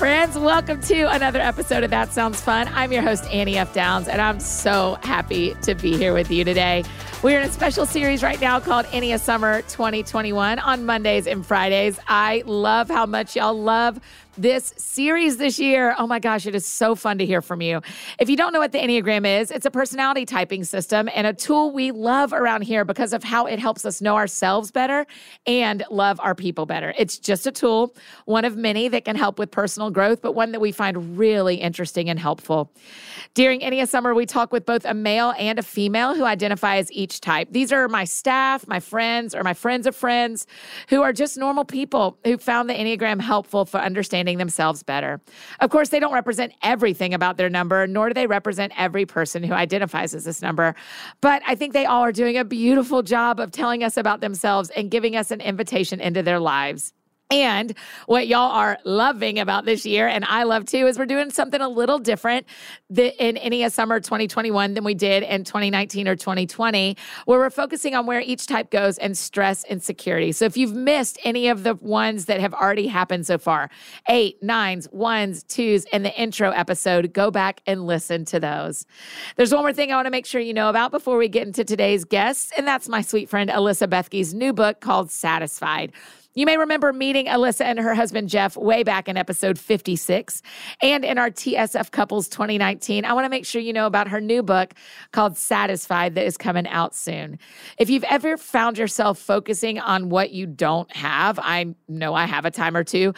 Friends. Welcome to another episode of That Sounds Fun. I'm your host, Annie F. Downs, and I'm so happy to be here with you today. We're in a special series right now called Enneah Summer 2021 on Mondays and Fridays. I love how much y'all love this series this year. Oh my gosh, it is so fun to hear from you. If you don't know what the Enneagram is, it's a personality typing system and a tool we love around here because of how it helps us know ourselves better and love our people better. It's just a tool, one of many that can help with personal growth, but one that we find really interesting and helpful. During Enneah Summer, we talk with both a male and a female who identify as each type. These are my staff, my friends, or my friends of friends who are just normal people who found the Enneagram helpful for understanding understanding themselves better. Of course, they don't represent everything about their number, nor do they represent every person who identifies as this number. But I think they all are doing a beautiful job of telling us about themselves and giving us an invitation into their lives. And what y'all are loving about this year, and I love too, is we're doing something a little different in Enneah Summer 2021 than we did in 2019 or 2020, where we're focusing on where each type goes and stress and security. So if you've missed any of the ones that have already happened so far, eight, nines, ones, twos, and the intro episode, go back and listen to those. There's one more thing I want to make sure you know about before we get into today's guests, and that's my sweet friend Alyssa Bethke's new book called Satisfied. You may remember meeting Alyssa and her husband Jeff way back in episode 56 and in our TSF Couples 2019. I want to make sure you know about her new book called Satisfied that is coming out soon. If you've ever found yourself focusing on what you don't have, I know I have a time or two.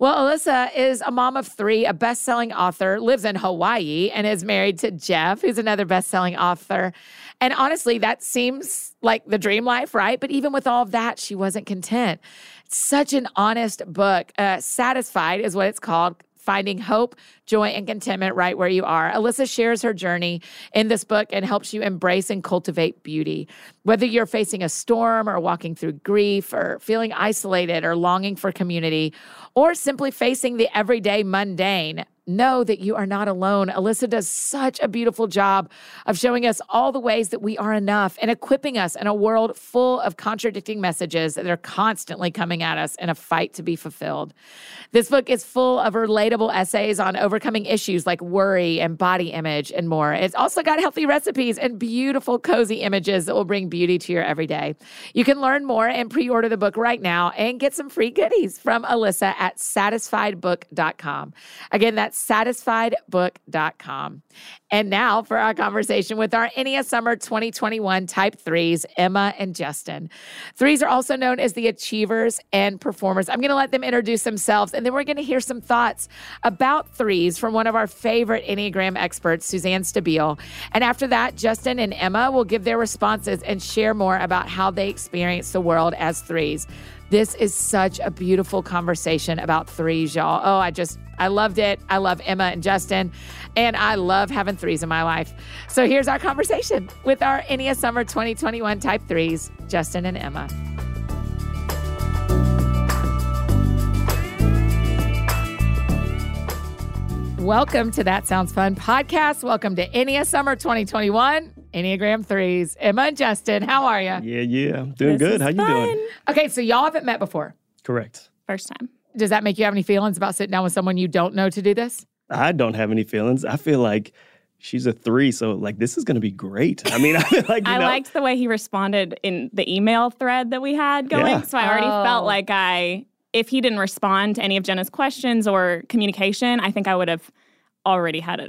Well, Alyssa is a mom of three, a best selling author, lives in Hawaii, and is married to Jeff, who's another best selling author. And honestly, that seems like the dream life, right? But even with all of that, she wasn't content. Such an honest book. Uh, Satisfied is what it's called finding hope, joy, and contentment right where you are. Alyssa shares her journey in this book and helps you embrace and cultivate beauty. Whether you're facing a storm or walking through grief or feeling isolated or longing for community or simply facing the everyday mundane, know that you are not alone. Alyssa does such a beautiful job of showing us all the ways that we are enough and equipping us in a world full of contradicting messages that are constantly coming at us in a fight to be fulfilled. This book is full of relatable essays on overcoming issues like worry and body image and more. It's also got healthy recipes and beautiful, cozy images that will bring beauty to your everyday. You can learn more and pre order the book right now and get some free goodies from Alyssa at satisfiedbook.com. Again, that's satisfiedbook.com. And now for our conversation with our Enneah Summer 2021 Type 3s, Emma and Justin. Threes are also known as the achievers and performers. I'm going to let them introduce themselves, and then we're going to hear some thoughts about threes from one of our favorite Enneagram experts, Suzanne Stabile. And after that, Justin and Emma will give their responses and share more about how they experience the world as threes. This is such a beautiful conversation about threes, y'all. Oh, I just, I loved it. I love Emma and Justin, and I love having threes in my life. So here's our conversation with our Enneah Summer 2021 Type Threes, Justin and Emma. Welcome to That Sounds Fun podcast. Welcome to Enneah Summer 2021. Enneagram threes. Emma and Justin, how are you? Yeah, yeah. Doing this good. How you fun. doing? Okay, so y'all haven't met before. Correct. First time. Does that make you have any feelings about sitting down with someone you don't know to do this? I don't have any feelings. I feel like she's a three, so like this is going to be great. I mean, I feel like I know, liked the way he responded in the email thread that we had going. Yeah. So I already oh. felt like I, if he didn't respond to any of Jenna's questions or communication, I think I would have already had a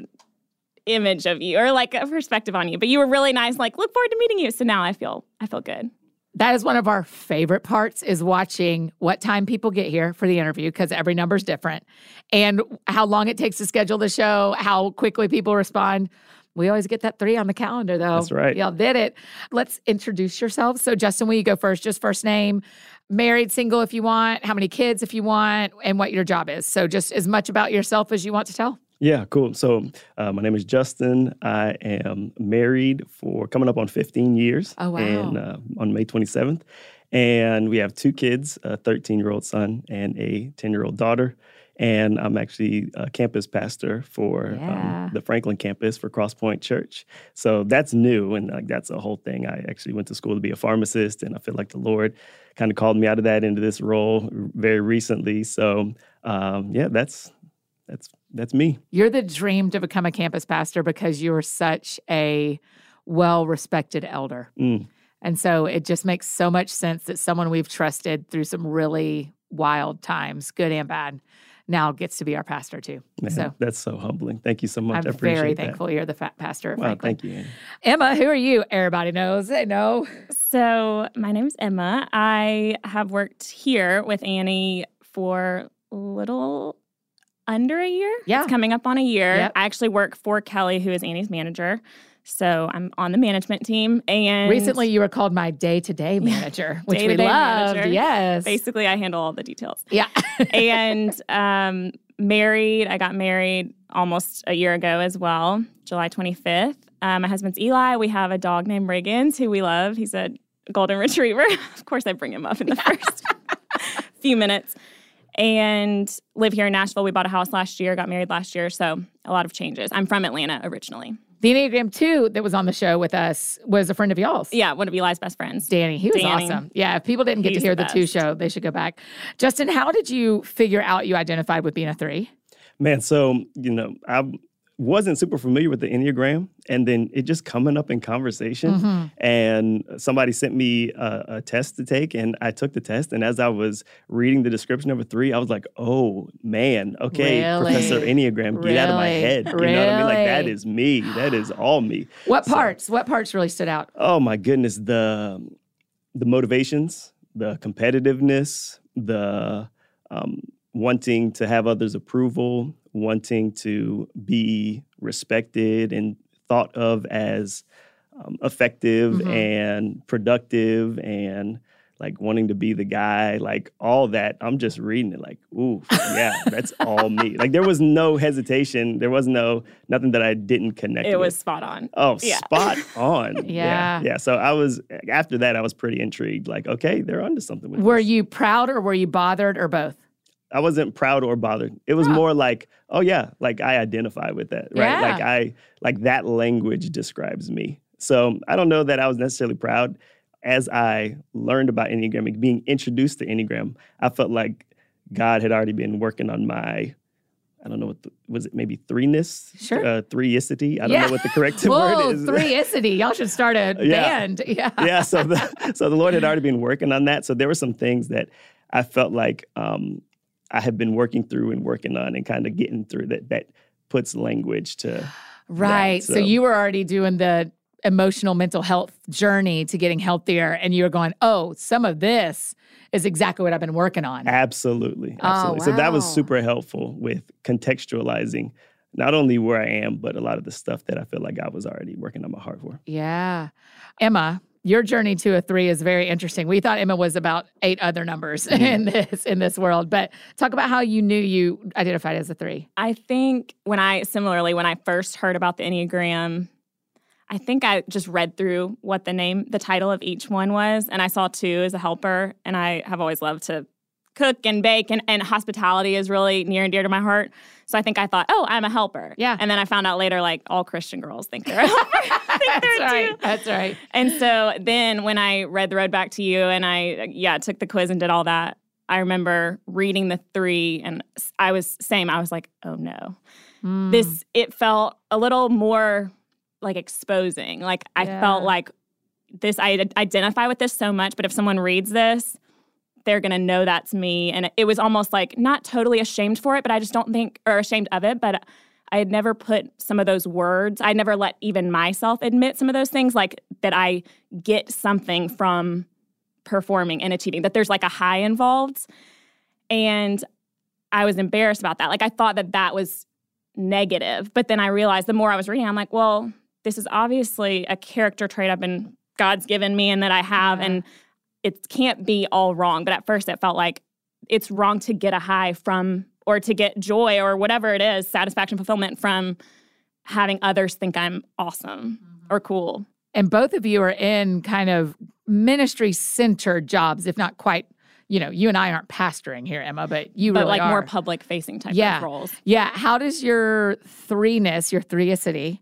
image of you or like a perspective on you. But you were really nice, like, look forward to meeting you. So now I feel I feel good. That is one of our favorite parts is watching what time people get here for the interview because every number is different and how long it takes to schedule the show, how quickly people respond. We always get that three on the calendar though. That's right. Y'all did it. Let's introduce yourselves. So Justin, will you go first? Just first name, married, single if you want, how many kids if you want, and what your job is. So just as much about yourself as you want to tell. Yeah, cool. So uh, my name is Justin. I am married for coming up on 15 years. Oh, wow. And uh, on May 27th. And we have two kids, a 13 year old son and a 10 year old daughter. And I'm actually a campus pastor for um, yeah. um, the Franklin campus for Crosspoint Church. So that's new. And like, that's a whole thing. I actually went to school to be a pharmacist. And I feel like the Lord kind of called me out of that into this role very recently. So um, yeah, that's that's that's me. You're the dream to become a campus pastor because you're such a well respected elder. Mm. And so it just makes so much sense that someone we've trusted through some really wild times, good and bad, now gets to be our pastor too. Man, so that's so humbling. Thank you so much. I'm very thankful that. you're the fat pastor. Wow, thank you. Annie. Emma, who are you? Everybody knows. They know. So my name is Emma. I have worked here with Annie for little under a year. Yeah. It's coming up on a year. Yep. I actually work for Kelly, who is Annie's manager. So I'm on the management team. And recently you were called my day to day manager, which we loved. Manager. Yes. Basically, I handle all the details. Yeah. and um, married, I got married almost a year ago as well, July 25th. Um, my husband's Eli. We have a dog named Riggins who we love. He's a golden retriever. of course, I bring him up in the first few minutes. And live here in Nashville. We bought a house last year, got married last year. So a lot of changes. I'm from Atlanta originally. The Enneagram 2 that was on the show with us was a friend of y'all's. Yeah, one of Eli's best friends. Danny. He was Danny. awesome. Yeah, if people didn't get He's to hear the, the two show, they should go back. Justin, how did you figure out you identified with being a three? Man, so, you know, I wasn't super familiar with the Enneagram, and then it just coming up in conversation. Mm-hmm. And somebody sent me a, a, test to take, and I took the test. And as I was reading the description of a three, I was like, "Oh man, okay, really? Professor Enneagram, get really? out of my head." You really? know what I mean? Like that is me. That is all me. What so, parts? What parts really stood out? Oh my goodness, the the motivations, the competitiveness, the um, wanting to have others' approval, wanting to be respected and thought of as um, effective mm-hmm. and productive and like wanting to be the guy, like all that. I'm just reading it like, ooh, yeah, that's all me. Like there was no hesitation. There was no nothing that I didn't connect. With. It with. was spot on. Oh, yeah. spot on. yeah. yeah. yeah. So I was after that, I was pretty intrigued. Like, okay, they're onto something. were this. you proud or were you bothered or both? I wasn't proud or bothered. It was more like, oh yeah, like I identify with that, right? Yeah. Like I like that language describes me. So I don't know that I was necessarily proud. As I learned about Enneagram, being introduced to Enneagram, I felt like God had already been working on my I don't know what the, was it maybe threeness, sure, uh, threeicity. I don't yeah. know what the correct Whoa, word is. threeicity. Y'all should start a yeah. band. Yeah, yeah. So the so the Lord had already been working on that. So there were some things that I felt like um, I have been working through and working on and kind of getting through that that puts language to right. So. so. you were already doing the emotional mental health journey to getting healthier and you were going, "Oh, some of this is exactly what I've been working on." Absolutely. Oh, absolutely. Oh, wow. So that was super helpful with contextualizing not only where I am, but a lot of the stuff that I feel like I was already working on my heart for. Yeah. Emma, your journey to a three is very interesting. We thought Emma was about eight other numbers mm-hmm. in this in this world, but talk about how you knew you identified as a three. I think when I similarly when I first heard about the Enneagram, I think I just read through what the name, the title of each one was, and I saw two as a helper. And I have always loved to cook and bake, and, and hospitality is really near and dear to my heart. So I think I thought, oh, I'm a helper. Yeah. And then I found out later, like all Christian girls think they're a helper. That's right. That's right. And so then when I read The Road Back to You and I, yeah, took the quiz and did all that, I remember reading the three and I was same. I was like, oh no. Mm. This, it felt a little more like exposing. Like I yeah. felt like this, I identify with this so much, but if someone reads this, they're going to know that's me. And it was almost like not totally ashamed for it, but I just don't think, or ashamed of it, but I had never put some of those words, I never let even myself admit some of those things, like that I get something from performing and achieving, that there's like a high involved. And I was embarrassed about that. Like I thought that that was negative. But then I realized the more I was reading, I'm like, well, this is obviously a character trait I've been, God's given me and that I have. Yeah. And it can't be all wrong. But at first it felt like it's wrong to get a high from or to get joy or whatever it is, satisfaction, fulfillment from having others think I'm awesome mm-hmm. or cool. And both of you are in kind of ministry centered jobs, if not quite. You know, you and I aren't pastoring here, Emma, but you but really like are. more public facing type yeah. of roles. Yeah. How does your threeness, your threeicity,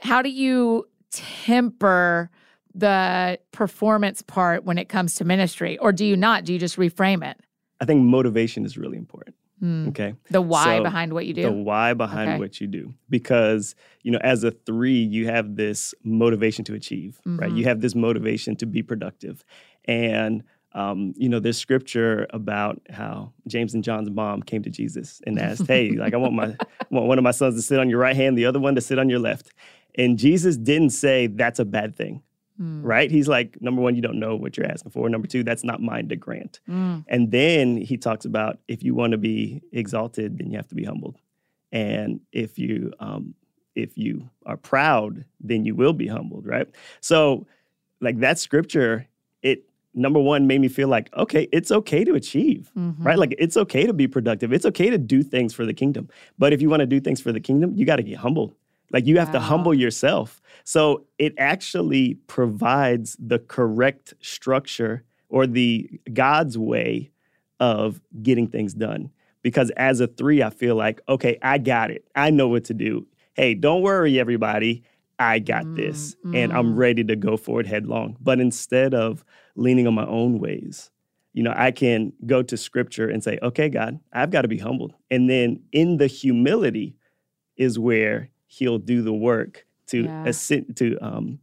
how do you temper the performance part when it comes to ministry? Or do you not? Do you just reframe it? I think motivation is really important. Mm. Okay. The why so behind what you do. The why behind okay. what you do. Because, you know, as a three, you have this motivation to achieve, mm-hmm. right? You have this motivation to be productive. And um, you know, there's scripture about how James and John's mom came to Jesus and asked, "Hey, like I want my want one of my sons to sit on your right hand, the other one to sit on your left." And Jesus didn't say that's a bad thing. Mm. Right? He's like, number one, you don't know what you're asking for. Number two, that's not mine to grant. Mm. And then he talks about if you want to be exalted, then you have to be humbled. And if you um, if you are proud, then you will be humbled, right? So, like that scripture, it number one made me feel like okay it's okay to achieve mm-hmm. right like it's okay to be productive it's okay to do things for the kingdom but if you want to do things for the kingdom you got to get humbled like you have wow. to humble yourself. So it actually provides the correct structure or the God's way of getting things done. Because as a three, I feel like, okay, I got it. I know what to do. Hey, don't worry, everybody. I got mm, this mm. and I'm mm. ready to go forward headlong. But instead of leaning on my own ways, you know, I can go to scripture and say, okay, God, I've got to be humbled. And then in the humility is where he'll do the work to yeah. ascend, to um,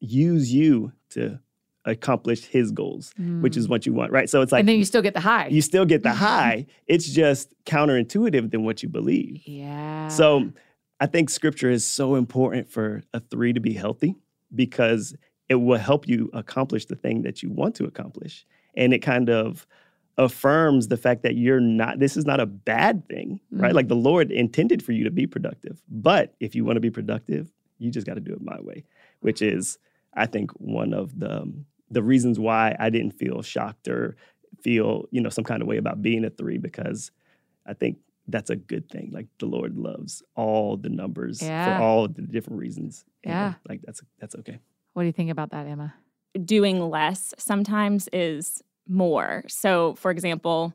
use you to accomplish his goals, mm. which is mm. what you want, right? So it's like, and then you still get the high. You still get the high. It's just counterintuitive than what you believe. Yeah. So I think scripture is so important for a three to be healthy because it will help you accomplish the thing that you want to accomplish, and it kind of affirms the fact that you're not this is not a bad thing right? Mm-hmm. like the lord intended for you to be productive but if you want to be productive you just got to do it my way which is i think one of the um, the reasons why i didn't feel shocked or feel you know some kind of way about being a three because i think that's a good thing. Like the lord loves all the numbers yeah. for all the different reasons yeah. And, like that's that's okay. What do you think about that emma? Doing less sometimes is more. So, for example,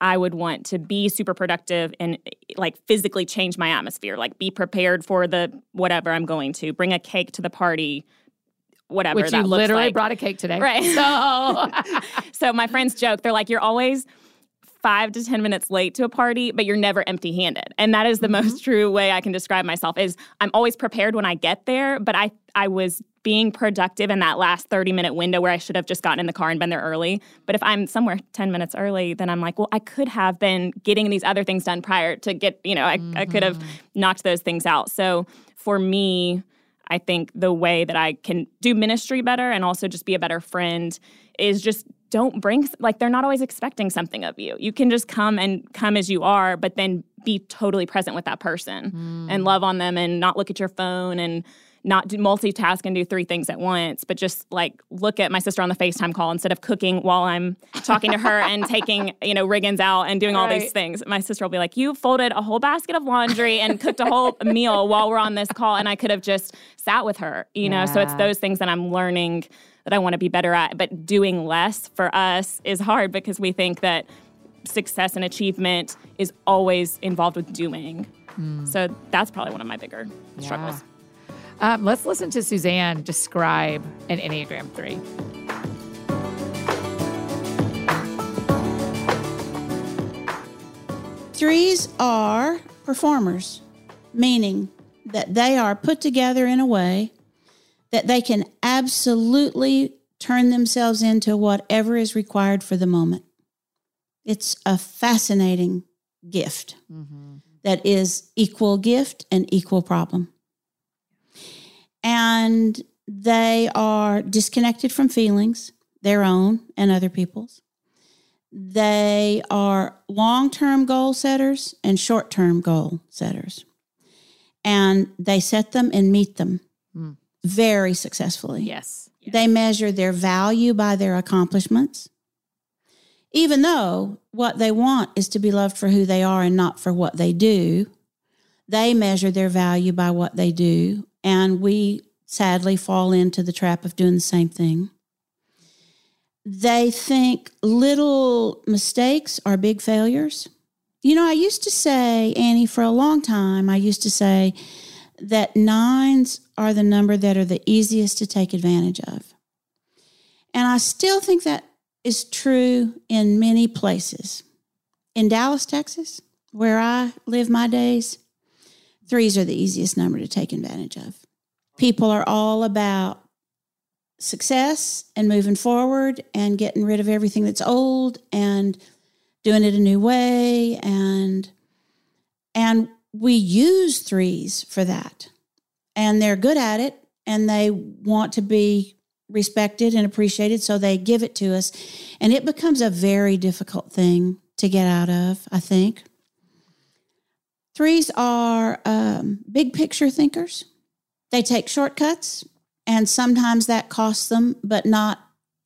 I would want to be super productive and like physically change my atmosphere, like be prepared for the whatever I'm going to, bring a cake to the party, whatever. Which you literally like. brought a cake today. Right. So, so my friends joke, they're like, you're always five to 10 minutes late to a party, but you're never empty handed. And that is the mm-hmm. most true way I can describe myself is I'm always prepared when I get there, but I, I was being productive in that last 30 minute window where I should have just gotten in the car and been there early. But if I'm somewhere 10 minutes early, then I'm like, well, I could have been getting these other things done prior to get, you know, I, mm-hmm. I could have mm-hmm. knocked those things out. So for me, I think the way that I can do ministry better and also just be a better friend is just don't bring like they're not always expecting something of you. You can just come and come as you are, but then be totally present with that person mm. and love on them and not look at your phone and not do multitask and do three things at once, but just like look at my sister on the FaceTime call instead of cooking while I'm talking to her and taking, you know, riggins out and doing all right. these things. My sister will be like, You folded a whole basket of laundry and cooked a whole meal while we're on this call. And I could have just sat with her, you know? So it's those things that I'm learning that I want to be better at. But doing less for us is hard because we think that success and achievement is always involved with doing. Mm. So that's probably one of my bigger yeah. struggles. Um, let's listen to Suzanne describe an Enneagram 3. Threes are performers, meaning that they are put together in a way that they can absolutely turn themselves into whatever is required for the moment. It's a fascinating gift mm-hmm. that is equal gift and equal problem and they are disconnected from feelings, their own and other people's. They are long term goal setters and short term goal setters. And they set them and meet them mm. Very successfully. Yes. yes. They measure their value by their accomplishments, even though what they want is to be loved for who they are and not for what they do. They measure their value by what they do and we sadly fall into the trap of doing the same thing. They think little mistakes are big failures. You know, I used to say, Annie, for a long time, I used to say that nines are the number that are the easiest to take advantage of. And I still think that is true in many places. in Dallas, Texas, where I live my days, threes are the easiest number to take advantage of. People are all about success and moving forward and getting rid of everything that's old and doing it a new way and and we use threes for that and they're good at it and they want to be respected and appreciated so they give it to us and it becomes a very difficult thing to get out of i think threes are um, big picture thinkers they take shortcuts and sometimes that costs them, but not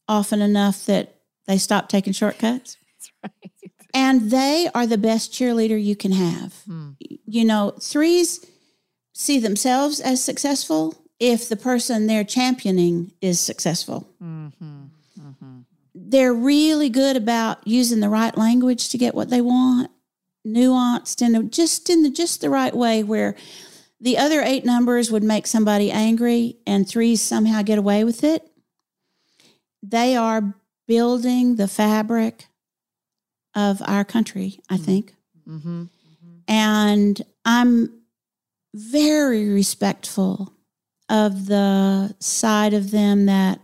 often enough that they stop taking shortcuts. That's right. And they are the best cheerleader you can have. Hmm. You know, threes see themselves as successful if the person they're championing is successful. Mm-hmm. Mm-hmm. They're really good about using the right language to get what they want, nuanced and just in the just the right way where the other eight numbers would make somebody angry and threes somehow get away with it. They are building the fabric of our country, I mm-hmm. think. Mm-hmm. Mm-hmm. And I'm very respectful of the side of them that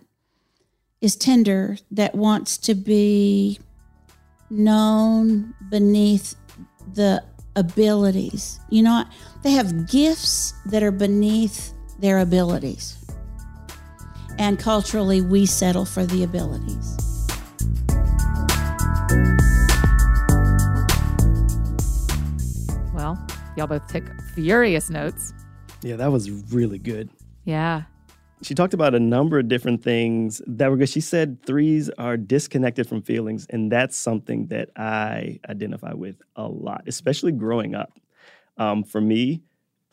is tender, that wants to be known beneath the abilities. You know, they have gifts that are beneath their abilities. And culturally, we settle for the abilities. Y'all both took furious notes. Yeah, that was really good. Yeah she talked about a number of different things that were good. She said threes are disconnected from feelings, and that's something that I identify with a lot, especially growing up. Um, for me,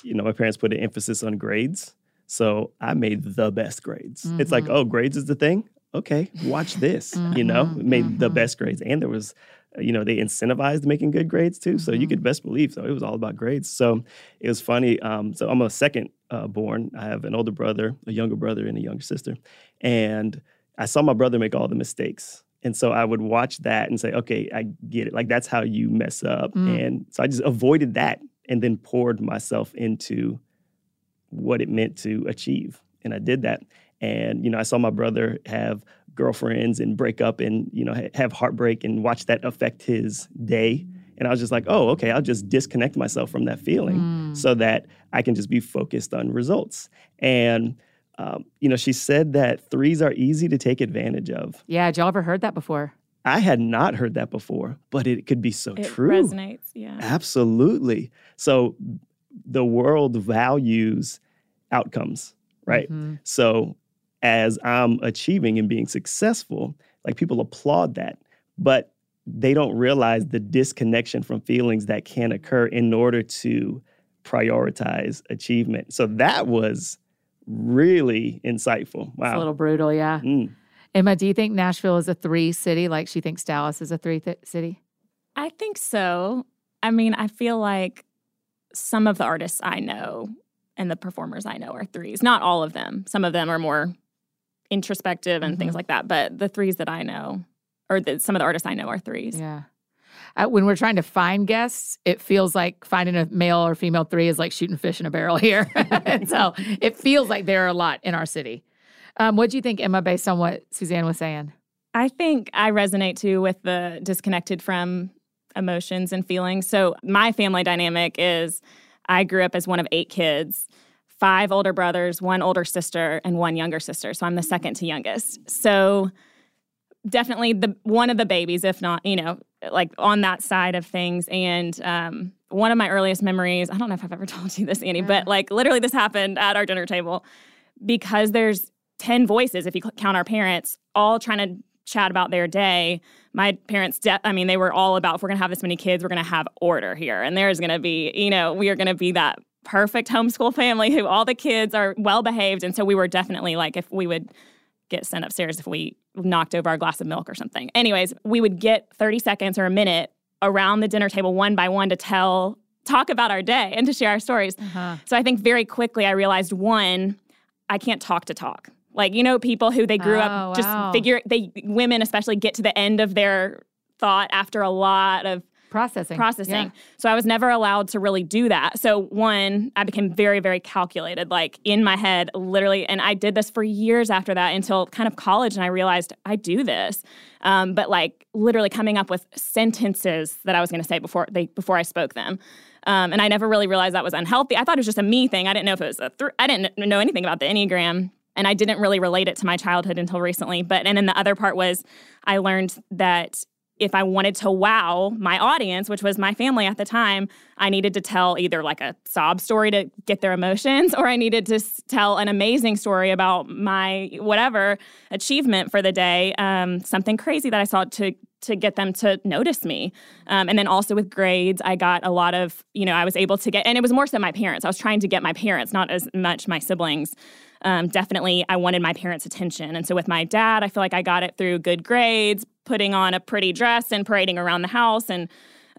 you know, my parents put an emphasis on grades, so I made the best grades. Mm-hmm. It's like, mm-hmm. oh, grades is the thing. Okay, watch this. Mm-hmm. You know, mm-hmm. made mm-hmm. the best grades, and there was you know they incentivized making good grades too so mm-hmm. you could best believe so it was all about grades. So it was funny um, so i'm a second uh, born. I have an older brother a younger brother and a younger sister. And i saw my brother make all the mistakes. And so i would watch that and say okay i get it. Like that's how you mess up. Mm. and so i just avoided that and then poured myself into what it meant to achieve. And i did that. And you know i saw my brother have girlfriends and break up and you know ha- have heartbreak and watch that affect his day and i was just like oh okay i'll just disconnect myself from that feeling mm. so that i can just be focused on results and um, you know she said that threes are easy to take advantage of yeah had y'all ever heard that before I had not heard that before, but it could be so it true. Resonates, yeah. Absolutely. So the world values outcomes, right? Mm-hmm. So as I'm achieving and being successful, like people applaud that, but they don't realize the disconnection from feelings that can occur in order to prioritize achievement. So that was really insightful. Wow. It's a little brutal, yeah. Mm. Emma, do you think Nashville is a three city like she thinks Dallas is a three th- city? I think so. I mean, I feel like some of the artists I know and the performers I know are threes. Not all of them. Some of them are more introspective and mm-hmm. things like that. But the threes that I know, or the, some of the artists I know, are threes. Yeah. Uh, when we're trying to find guests, it feels like finding a male or female three is like shooting fish in a barrel here. and so it feels like there are a lot in our city. Um, what do you think, Emma, based on what Suzanne was saying? I think I resonate too with the disconnected from emotions and feelings. So my family dynamic is I grew up as one of eight kids five older brothers, one older sister, and one younger sister. So I'm the second to youngest. So definitely the one of the babies, if not, you know, like on that side of things. And um, one of my earliest memories, I don't know if I've ever told you this, Annie, but like literally this happened at our dinner table because there's 10 voices, if you count our parents, all trying to chat about their day. My parents, de- I mean, they were all about if we're going to have this many kids, we're going to have order here. And there's going to be, you know, we are going to be that perfect homeschool family who all the kids are well behaved. And so we were definitely like, if we would get sent upstairs if we knocked over our glass of milk or something. Anyways, we would get 30 seconds or a minute around the dinner table one by one to tell, talk about our day and to share our stories. Uh-huh. So I think very quickly I realized one, I can't talk to talk. Like, you know, people who they grew oh, up just wow. figure, they, women especially get to the end of their thought after a lot of processing. Processing. Yeah. So I was never allowed to really do that. So one, I became very, very calculated, like in my head, literally. And I did this for years after that until kind of college, and I realized I do this. Um, but like literally coming up with sentences that I was going to say before they before I spoke them. Um, and I never really realized that was unhealthy. I thought it was just a me thing. I didn't know if it was a. Th- I didn't know anything about the enneagram and I didn't really relate it to my childhood until recently. But and then the other part was I learned that if I wanted to wow my audience, which was my family at the time, I needed to tell either like a sob story to get their emotions, or I needed to tell an amazing story about my whatever achievement for the day, um, something crazy that I saw to to get them to notice me. Um, and then also with grades, I got a lot of, you know, I was able to get, and it was more so my parents. I was trying to get my parents, not as much my siblings um, definitely I wanted my parents' attention. And so with my dad, I feel like I got it through good grades, putting on a pretty dress and parading around the house and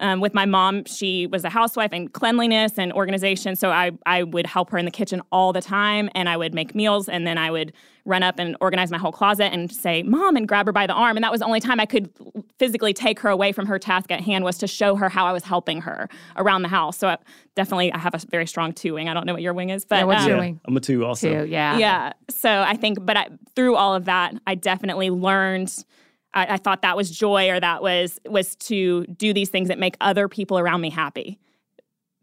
um, with my mom, she was a housewife and cleanliness and organization. So I, I would help her in the kitchen all the time and I would make meals and then I would run up and organize my whole closet and say, Mom, and grab her by the arm. And that was the only time I could physically take her away from her task at hand was to show her how I was helping her around the house. So I, definitely, I have a very strong two wing. I don't know what your wing is, but yeah, what's um, your wing? I'm a two also. Two, yeah. Yeah. So I think, but I, through all of that, I definitely learned I, I thought that was joy or that was was to do these things that make other people around me happy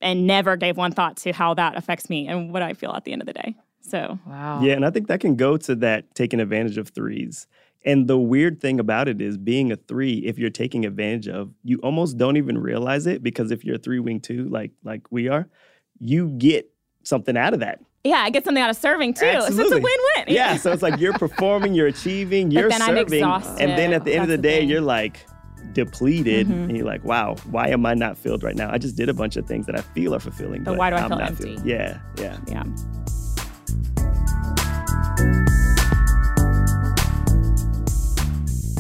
and never gave one thought to how that affects me and what I feel at the end of the day. So, wow. Yeah, and I think that can go to that taking advantage of threes. And the weird thing about it is being a three, if you're taking advantage of, you almost don't even realize it because if you're a three wing two, like like we are, you get something out of that. Yeah, I get something out of serving too. Absolutely. So it's a win-win. Yeah, so it's like you're performing, you're achieving, you're then I'm serving, exhausted. and then at the end of That's the the day, thing. you're like depleted, Mhm. and you're like, "Wow, why am I not filled right now? I just did a bunch of things that I feel are fulfilling, But but, why do I I'm feel not empty? filled." Yeah, yeah. Yeah.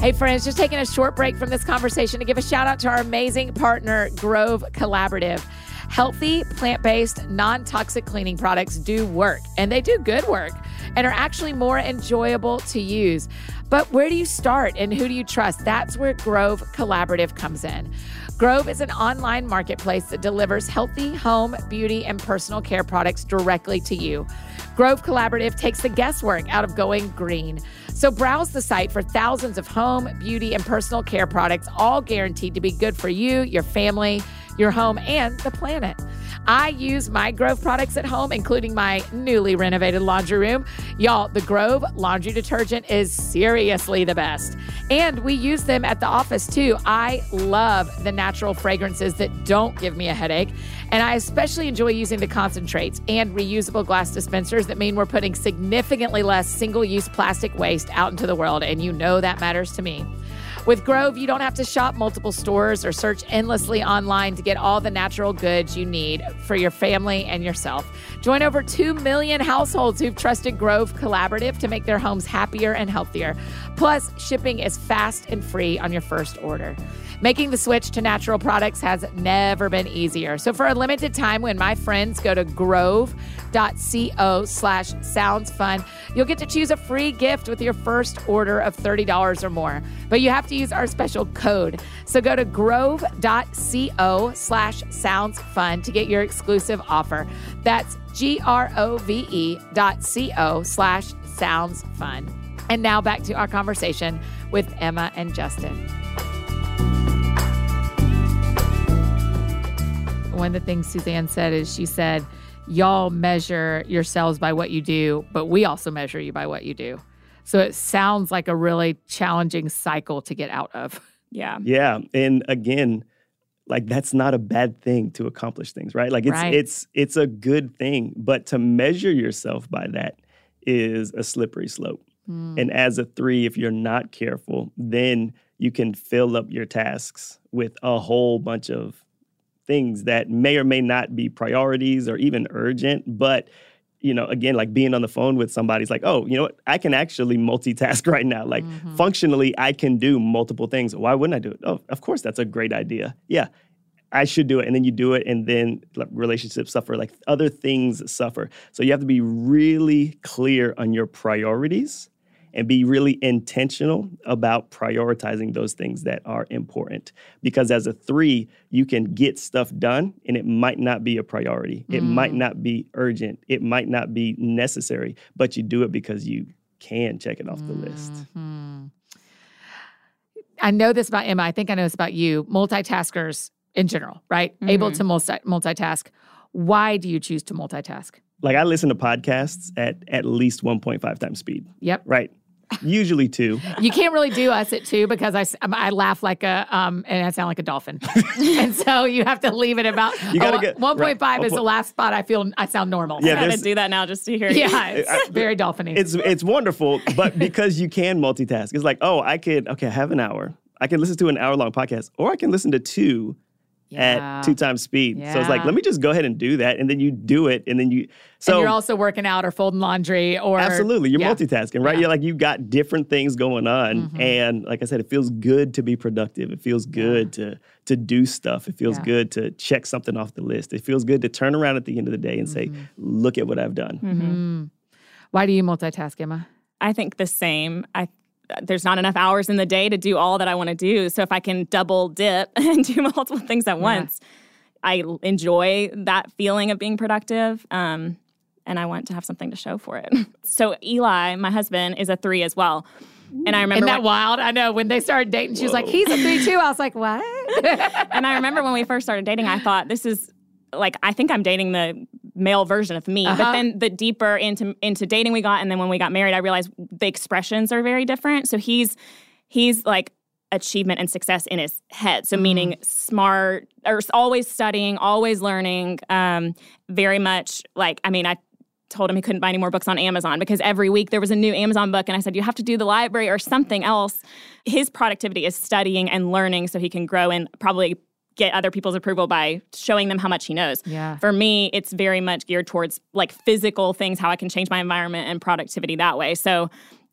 Hey, friends, just taking a short break from this conversation to give a shout out to our amazing partner, Grove Collaborative. Healthy, plant based, non toxic cleaning products do work, and they do good work, and are actually more enjoyable to use. But where do you start and who do you trust? That's where Grove Collaborative comes in. Grove is an online marketplace that delivers healthy home, beauty, and personal care products directly to you. Grove Collaborative takes the guesswork out of going green. So browse the site for thousands of home, beauty, and personal care products, all guaranteed to be good for you, your family, your home, and the planet. I use my Grove products at home, including my newly renovated laundry room. Y'all, the Grove laundry detergent is seriously the best. And we use them at the office too. I love the natural fragrances that don't give me a headache. And I especially enjoy using the concentrates and reusable glass dispensers that mean we're putting significantly less single use plastic waste out into the world. And you know that matters to me. With Grove, you don't have to shop multiple stores or search endlessly online to get all the natural goods you need for your family and yourself. Join over 2 million households who've trusted Grove Collaborative to make their homes happier and healthier. Plus, shipping is fast and free on your first order. Making the switch to natural products has never been easier. So for a limited time, when my friends go to grove.co slash sounds fun, you'll get to choose a free gift with your first order of $30 or more. But you have to use our special code. So go to grove.co slash sounds fun to get your exclusive offer. That's G R O V E dot C O slash sounds fun. And now back to our conversation with Emma and Justin. One of the things Suzanne said is she said, Y'all measure yourselves by what you do, but we also measure you by what you do. So it sounds like a really challenging cycle to get out of. Yeah. Yeah, and again, like that's not a bad thing to accomplish things, right? Like it's Right. it's it's a good thing, but to measure yourself by that is a slippery slope. Hmm. And as a 3, if you're not careful, then you can fill up your tasks with a whole bunch of things that may or may not be priorities or even urgent, but you know, again, like being on the phone with somebody's like, oh, you know what? I can actually multitask right now. Like mm-hmm. functionally, I can do multiple things. Why wouldn't I do it? Oh, of course, that's a great idea. Yeah, I should do it. And then you do it, and then like, relationships suffer, like other things suffer. So you have to be really clear on your priorities and be really intentional about prioritizing those things that are important. Because as a three, you can get stuff done and it might not be a priority. It mm. might not be urgent. It might not be necessary, but you do it because you can check it off the list. Mm-hmm. I know this about Emma. I think I know this about you. Multitaskers in general, right? Mm-hmm. Able to multi- multitask. Why do you choose to multitask? Like I listen to podcasts at at least 1.5 times speed. Yep. Right. Usually two. You can't really do us at two because I, I laugh like a um and I sound like a dolphin, and so you have to leave it about. You gotta oh, get one point five right. is the last spot I feel I sound normal. Yeah, I gotta do that now just to hear. Yeah, it's very dolphiny. It's it's wonderful, but because you can multitask, it's like oh I could okay I have an hour. I can listen to an hour long podcast, or I can listen to two yeah. at two times speed. Yeah. So it's like, let me just go ahead and do that. And then you do it. And then you, so. And you're also working out or folding laundry or. Absolutely. You're yeah. multitasking, right? You're like, you've got different things going on. Mm-hmm. And like I said, it feels good to be productive. It feels good to, to do stuff. It feels good to check something off the list. It feels good to turn around at the end of the day and mm-hmm. say, look at what I've done. Mm-hmm. Why do you multitask, Emma? I think the same. I there's not enough hours in the day to do all that I want to do. So if I can double dip and do multiple things at yeah. once, I enjoy that feeling of being productive. Um, and I want to have something to show for it. So Eli, my husband, is a three as well. And I remember Isn't that when, wild? I know when they started dating, she was like, "He's a three too." I was like, "What?" and I remember when we first started dating, I thought this is like I think I'm dating the male version of me. Uh-huh. But then the deeper into into dating we got, and then when we got married, I realized the expressions are very different. So he's he's like achievement and success in his head. So mm meaning smart or always studying, always learning. Um, very much like I mean I told him he couldn't buy any more books on Amazon because every week there was a new Amazon book and I said you have to do the library or something else. His productivity is studying and learning so he can grow and probably get other people's approval by showing them how much he knows. Yeah. For me, it's very much geared towards like physical things, how I can change my environment and productivity that way. So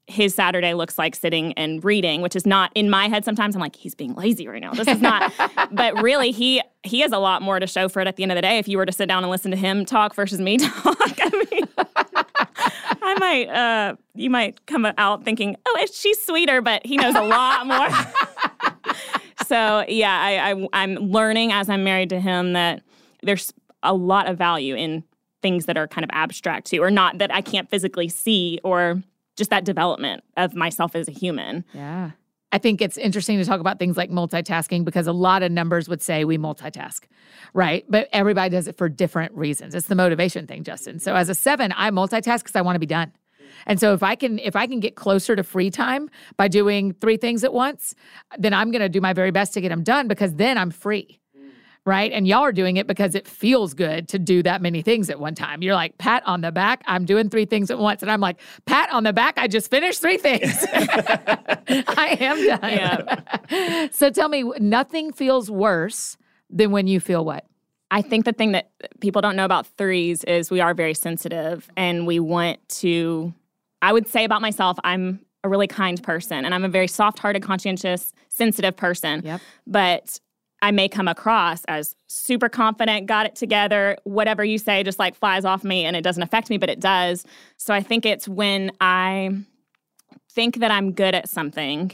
his Saturday looks like sitting and reading, which is not in my head. Sometimes I'm like, he's being lazy right now. This is not. but really, he he has a lot more to show for it at the end of the day. If you were to sit down and listen to him talk versus me talk, I mean, I might uh, you might come out thinking, oh, she's sweeter, but he knows a lot more so yeah, I, I I'm learning as I'm married to him that there's a lot of value in things that are kind of abstract too, or not that I can't physically see, or just that development of myself as a human. Yeah. I think it's interesting to talk about things like multitasking because a lot of numbers would say we multitask, right? But everybody does it for different reasons. It's the motivation thing, Justin. So as a seven, I multitask because I want to be done. And so if I can if I can get closer to free time by doing three things at once, then I'm going to do my very best to get them done because then I'm free. Right. And y'all are doing it because it feels good to do that many things at one time. You're like, pat on the back, I'm doing three things at once. And I'm like, pat on the back, I just finished three things. I am done. Yeah. so tell me, nothing feels worse than when you feel what? I think the thing that people don't know about threes is we are very sensitive and we want to I would say about myself, I'm a really kind person and I'm a very soft hearted, conscientious, sensitive person. Yep. But I may come across as super confident, got it together, whatever you say just like flies off me and it doesn't affect me, but it does. So I think it's when I think that I'm good at something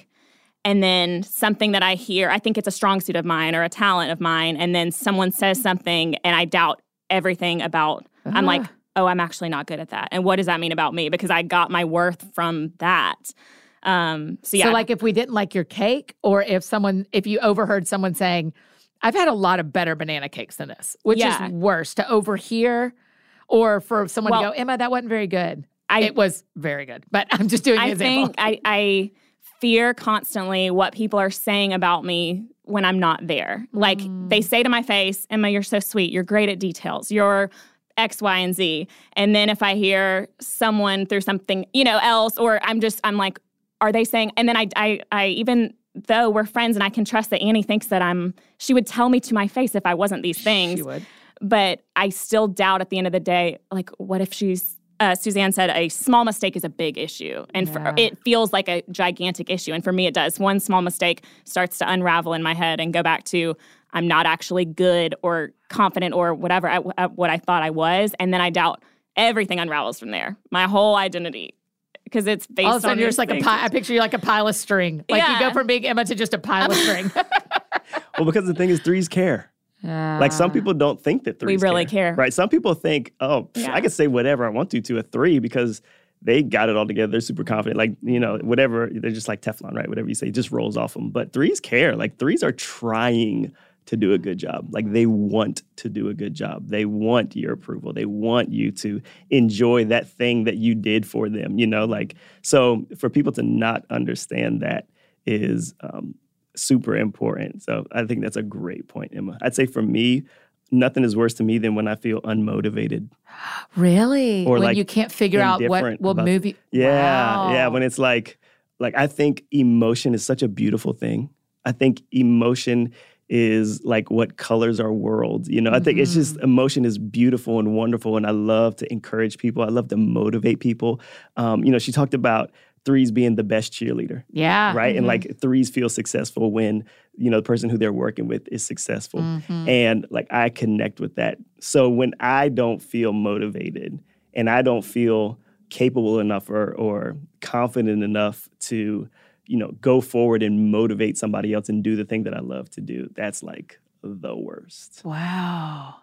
and then something that I hear, I think it's a strong suit of mine or a talent of mine, and then someone says something and I doubt everything about, uh-huh. I'm like, oh, I'm actually not good at that. And what does that mean about me? Because I got my worth from that. Um, so yeah. So like if we didn't like your cake, or if someone, if you overheard someone saying, I've had a lot of better banana cakes than this, which yeah. is worse to overhear, or for someone well, to go, Emma, that wasn't very good. I, it was very good, but I'm just doing. I example. think I, I fear constantly what people are saying about me when I'm not there. Like mm. they say to my face, Emma, you're so sweet. You're great at details. You're X, Y, and Z. And then if I hear someone through something, you know, else, or I'm just, I'm like, are they saying, and then I, I, I even though we're friends and I can trust that Annie thinks that I'm, she would tell me to my face if I wasn't these things. She would. But I still doubt at the end of the day, like, what if she's, uh, Suzanne said, a small mistake is a big issue. And yeah. for, it feels like a gigantic issue. And for me, it does. One small mistake starts to unravel in my head and go back to, I'm not actually good or confident or whatever at, at what I thought I was. And then I doubt everything unravels from there. My whole identity because it's based All of a sudden, on you're just like things. a pile. I picture you like a pile of string. Like you go from being Emma to just a pile of string. Well, because the thing is, threes care. Like some people don't think that threes really care. Right. Some people think, oh, pff, Yeah. I can say whatever I want to to a three because they got it all together. They're super confident. Like, you know, whatever. They're just like Teflon, right? Whatever you say just rolls off them. But threes care. Like threes are trying to do a good job. Like they want to do a good job. They want your approval. They want you to enjoy that thing that you did for them, you know, like so for people to not understand that is um, super important. So I think that's a great point, Emma. I'd say for me, nothing is worse to me than when I feel unmotivated. really? Or when like you can't figure out what will about- you. Yeah, yeah. When it's like, like I think emotion is such a beautiful thing. I think emotion is like what colors our world. You know, I think it's just Mm-hmm. emotion is beautiful and wonderful, and I love to encourage people. I love to motivate people. Um, you know, she talked about threes being the best cheerleader yeah. right? And Mhm. like threes feel successful when you know the person who they're working with is successful, Mhm. and like I connect with that. So when I don't feel motivated and I don't feel capable enough or or confident enough to you know go forward and motivate somebody else and do the thing that I love to do, that's like the worst. Wow.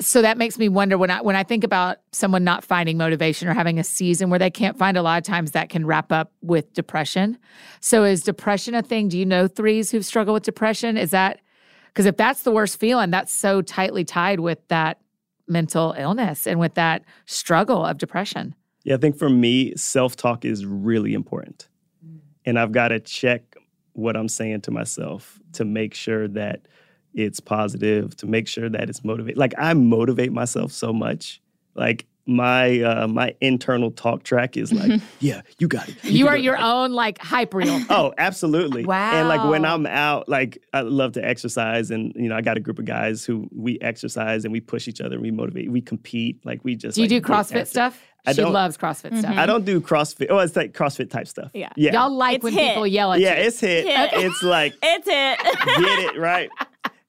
So that makes me wonder when I when I think about someone not finding motivation or having a season where they can't find a lot of times that can wrap up with depression. So is depression a thing? Do you know threes who've struggled with depression? Is that because if that's the worst feeling, that's so tightly tied with that mental illness and with that struggle of depression. Yeah, I think for me, self talk is really important. Mm. And I've got to check what I'm saying to myself to make sure that it's positive, to make sure that it's motivated. Like I motivate myself so much. Like my uh, my internal talk track is like, yeah, you got it. You can are it." your own like hype reel. Oh, absolutely. Wow. And like when I'm out, like I love to exercise and you know, I got a group of guys who we exercise and we push each other and we motivate, we compete, like we just Do you like, do CrossFit stuff? I she don't- loves CrossFit stuff. I don't do CrossFit. Oh, it's like CrossFit type stuff. Yeah. Yeah. Y'all like It's when hit. people yell at yeah, you. Yeah, it's hit. Hit. It's like It's hit. get it right.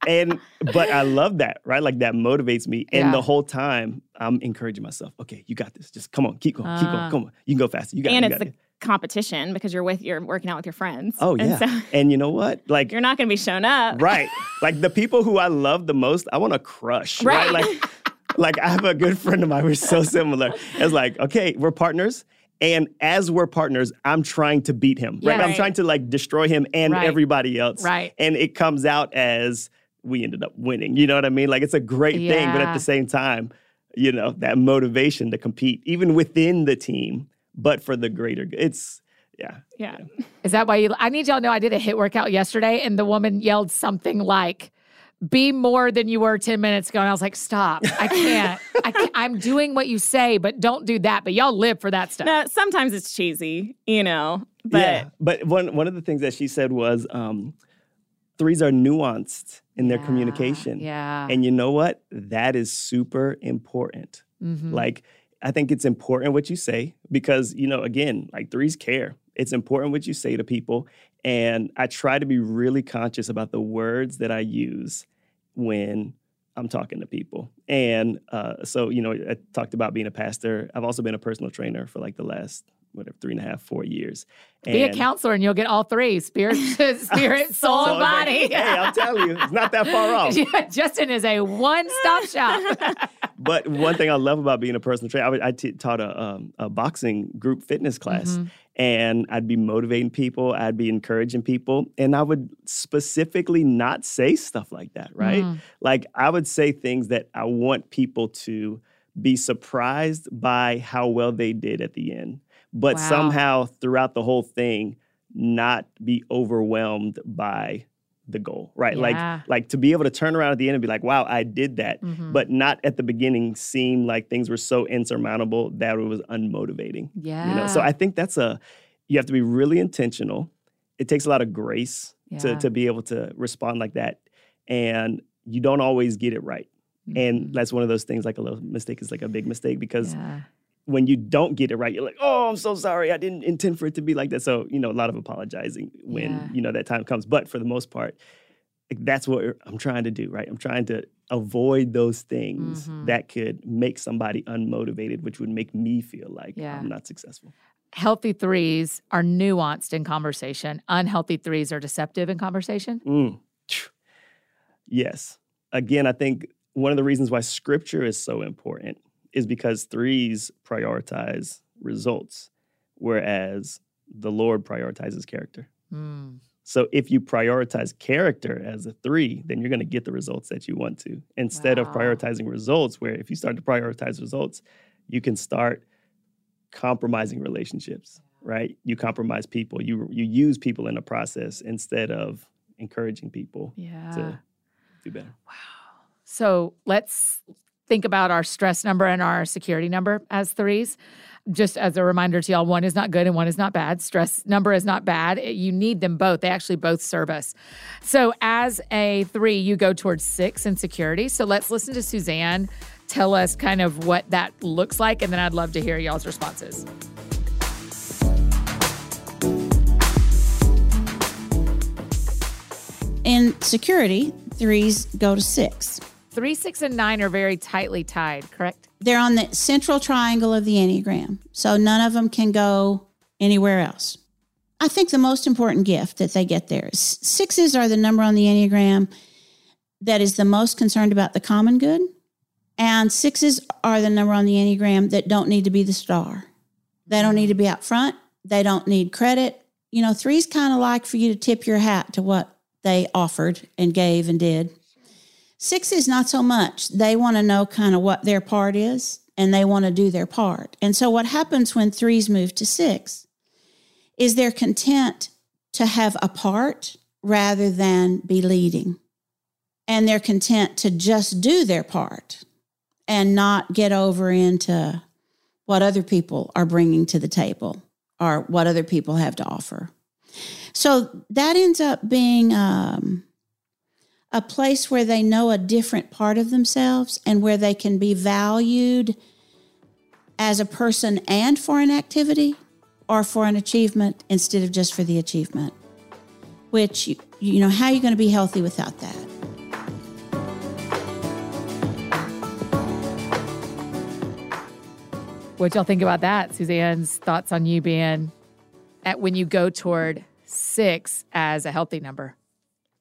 And but I love that, right? Like that motivates me. And Yeah. the whole time I'm encouraging myself. Okay, you got this. Just come on, keep going, keep Ah. going, come on. You can go faster. You got and it. you it's got the it. competition because you're with you're working out with your friends. Oh And yeah. so and you know what? Like you're not going to be shown up. right. Like the people who I love the most, I want to crush. Right. Right. Like like I have a good friend of mine. We're so similar. It's like, okay, we're partners. And as we're partners, I'm trying to beat him. Right. Yeah. I'm trying to like destroy him and Right. everybody else. Right. And it comes out as we ended up winning. You know what I mean? Like it's a great thing, but at the same time, you know, that motivation to compete, even within the team, but for the greater good. It's yeah. Yeah. Is that why you? I need y'all to know I did a HIIT workout yesterday, and the woman yelled something like, "Be more than you were ten minutes ago." And I was like, "Stop! I can't. I can't. I'm doing what you say, but don't do that." But y'all live for that stuff. No, sometimes it's cheesy, you know, but yeah, but one one of the things that she said was um, threes are nuanced in their communication. Yeah. And you know what? That is super important. Mhm. Like, I think it's important what you say because, you know, again, like threes care. It's important what you say to people. And I try to be really conscious about the words that I use when I'm talking to people. And uh, so, you know, I talked about being a pastor. I've also been a personal trainer for like the last, whatever, three and a half, four years. Be a counselor, and you'll get all three: spirit, spirit, soul, So and body. Hey, I'm telling you, it's not that far off. Justin is a one-stop shop. But one thing I love about being a personal trainer, I, I t- taught a, um, a boxing group fitness class, Mhm. and I'd be motivating people, I'd be encouraging people, and I would specifically not say stuff like that, right? Mm. Like I would say things that I want people to be surprised by how well they did at the end, but Wow. somehow throughout the whole thing, not be overwhelmed by the goal, right? Yeah. Like, like to be able to turn around at the end and be like, "Wow, I did that," Mhm. but not at the beginning seem like things were so insurmountable that it was unmotivating. yeah. You know, so I think that's a you have to be really intentional. It takes a lot of grace Yeah. to to be able to respond like that, and you don't always get it right. And Mhm. that's one of those things. Like a little mistake is like a big mistake because Yeah. When you don't get it right, you're like, "Oh, I'm so sorry. I didn't intend for it to be like that." So you know, a lot of apologizing when Yeah. you know that time comes. But for the most part, like that's what I'm trying to do, right? I'm trying to avoid those things mm-hmm. that could make somebody unmotivated, which would make me feel like yeah. I'm not successful. Healthy threes are nuanced in conversation. Unhealthy threes are deceptive in conversation. Mm. Yes. Again, I think one of the reasons why scripture is so important is because threes prioritize results, whereas the Lord prioritizes character. Mm. So if you prioritize character as a three, then you're going to get the results that you want to instead wow. of prioritizing results, where if you start to prioritize results, you can start compromising relationships, right? You compromise people. You you use people in the process instead of encouraging people yeah. to do better. Wow. So let's think about our stress number and our security number as threes just as a reminder to y'all, one is not good and one is not bad. Stress number is not bad. You need them both. They actually both serve us. So, as a three, you go towards six in security. So, let's listen to Suzanne tell us kind of what that looks like. And then I'd love to hear y'all's responses. In security, threes go to six. Three, six, and nine are very tightly tied, correct? They're on the central triangle of the Enneagram. So none of them can go anywhere else. I think the most important gift that they get there is sixes are the number on the Enneagram that is the most concerned about the common good. And sixes are the number on the Enneagram that don't need to be the star. They don't need to be out front. They don't need credit. You know, threes kind of like for you to tip your hat to what they offered and gave and did. Six is not so much. They want to know kind of what their part is and they want to do their part. And so, what happens when threes move to six is they're content to have a part rather than be leading. And they're content to just do their part and not get over into what other people are bringing to the table or what other people have to offer. So that ends up being um, a place where they know a different part of themselves and where they can be valued as a person and for an activity or for an achievement instead of just for the achievement. Which, you know, how are you going to be healthy without that? What y'all think about that? Suzanne's thoughts on you being at when you go toward six as a healthy number?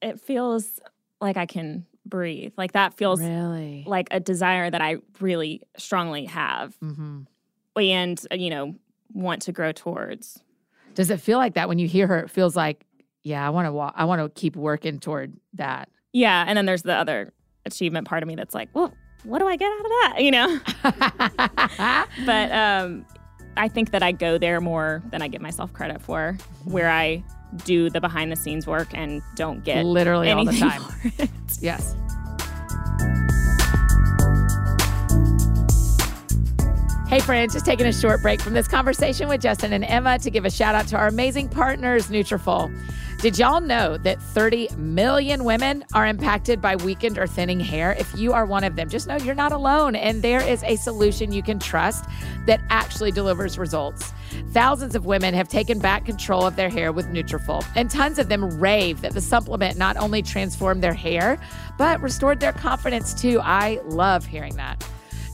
It feels like I can breathe. Like that feels really like a desire that I really strongly have. Mm-hmm. And, uh, you know, want to grow towards. Does it feel like that when you hear her? It feels like, yeah, I want to walk, I want to keep working toward that. Yeah. And then there's the other achievement part of me that's like, well, what do I get out of that? You know? but um, I think that I go there more than I give myself credit for, where I do the behind the scenes work and don't get literally all the time. yes. Hey, friends, just taking a short break from this conversation with Justin and Emma to give a shout out to our amazing partners, Nutrafol. Did y'all know that 30 million women are impacted by weakened or thinning hair? If you are one of them, just know you're not alone and there is a solution you can trust that actually delivers results. Thousands of women have taken back control of their hair with Nutrafol, and tons of them rave that the supplement not only transformed their hair, but restored their confidence too. I love hearing that.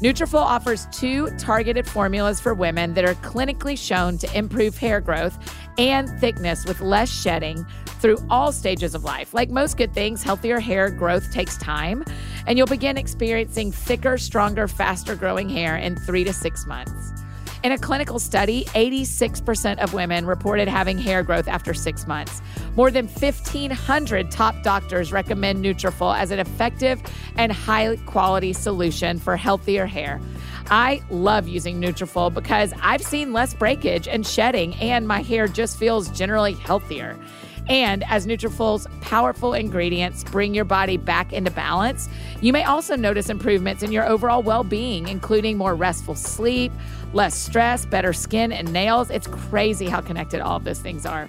Nutrafol offers two targeted formulas for women that are clinically shown to improve hair growth and thickness with less shedding through all stages of life. Like most good things, healthier hair growth takes time, and you'll begin experiencing thicker, stronger, faster growing hair in three to six months. In a clinical study, 86% of women reported having hair growth after six months. More than 1,500 top doctors recommend Nutrafol as an effective and high quality solution for healthier hair. I love using Nutrafol because I've seen less breakage and shedding, and my hair just feels generally healthier. And as Nutrafol's powerful ingredients bring your body back into balance, you may also notice improvements in your overall well-being, including more restful sleep, less stress, better skin and nails. It's crazy how connected all of those things are.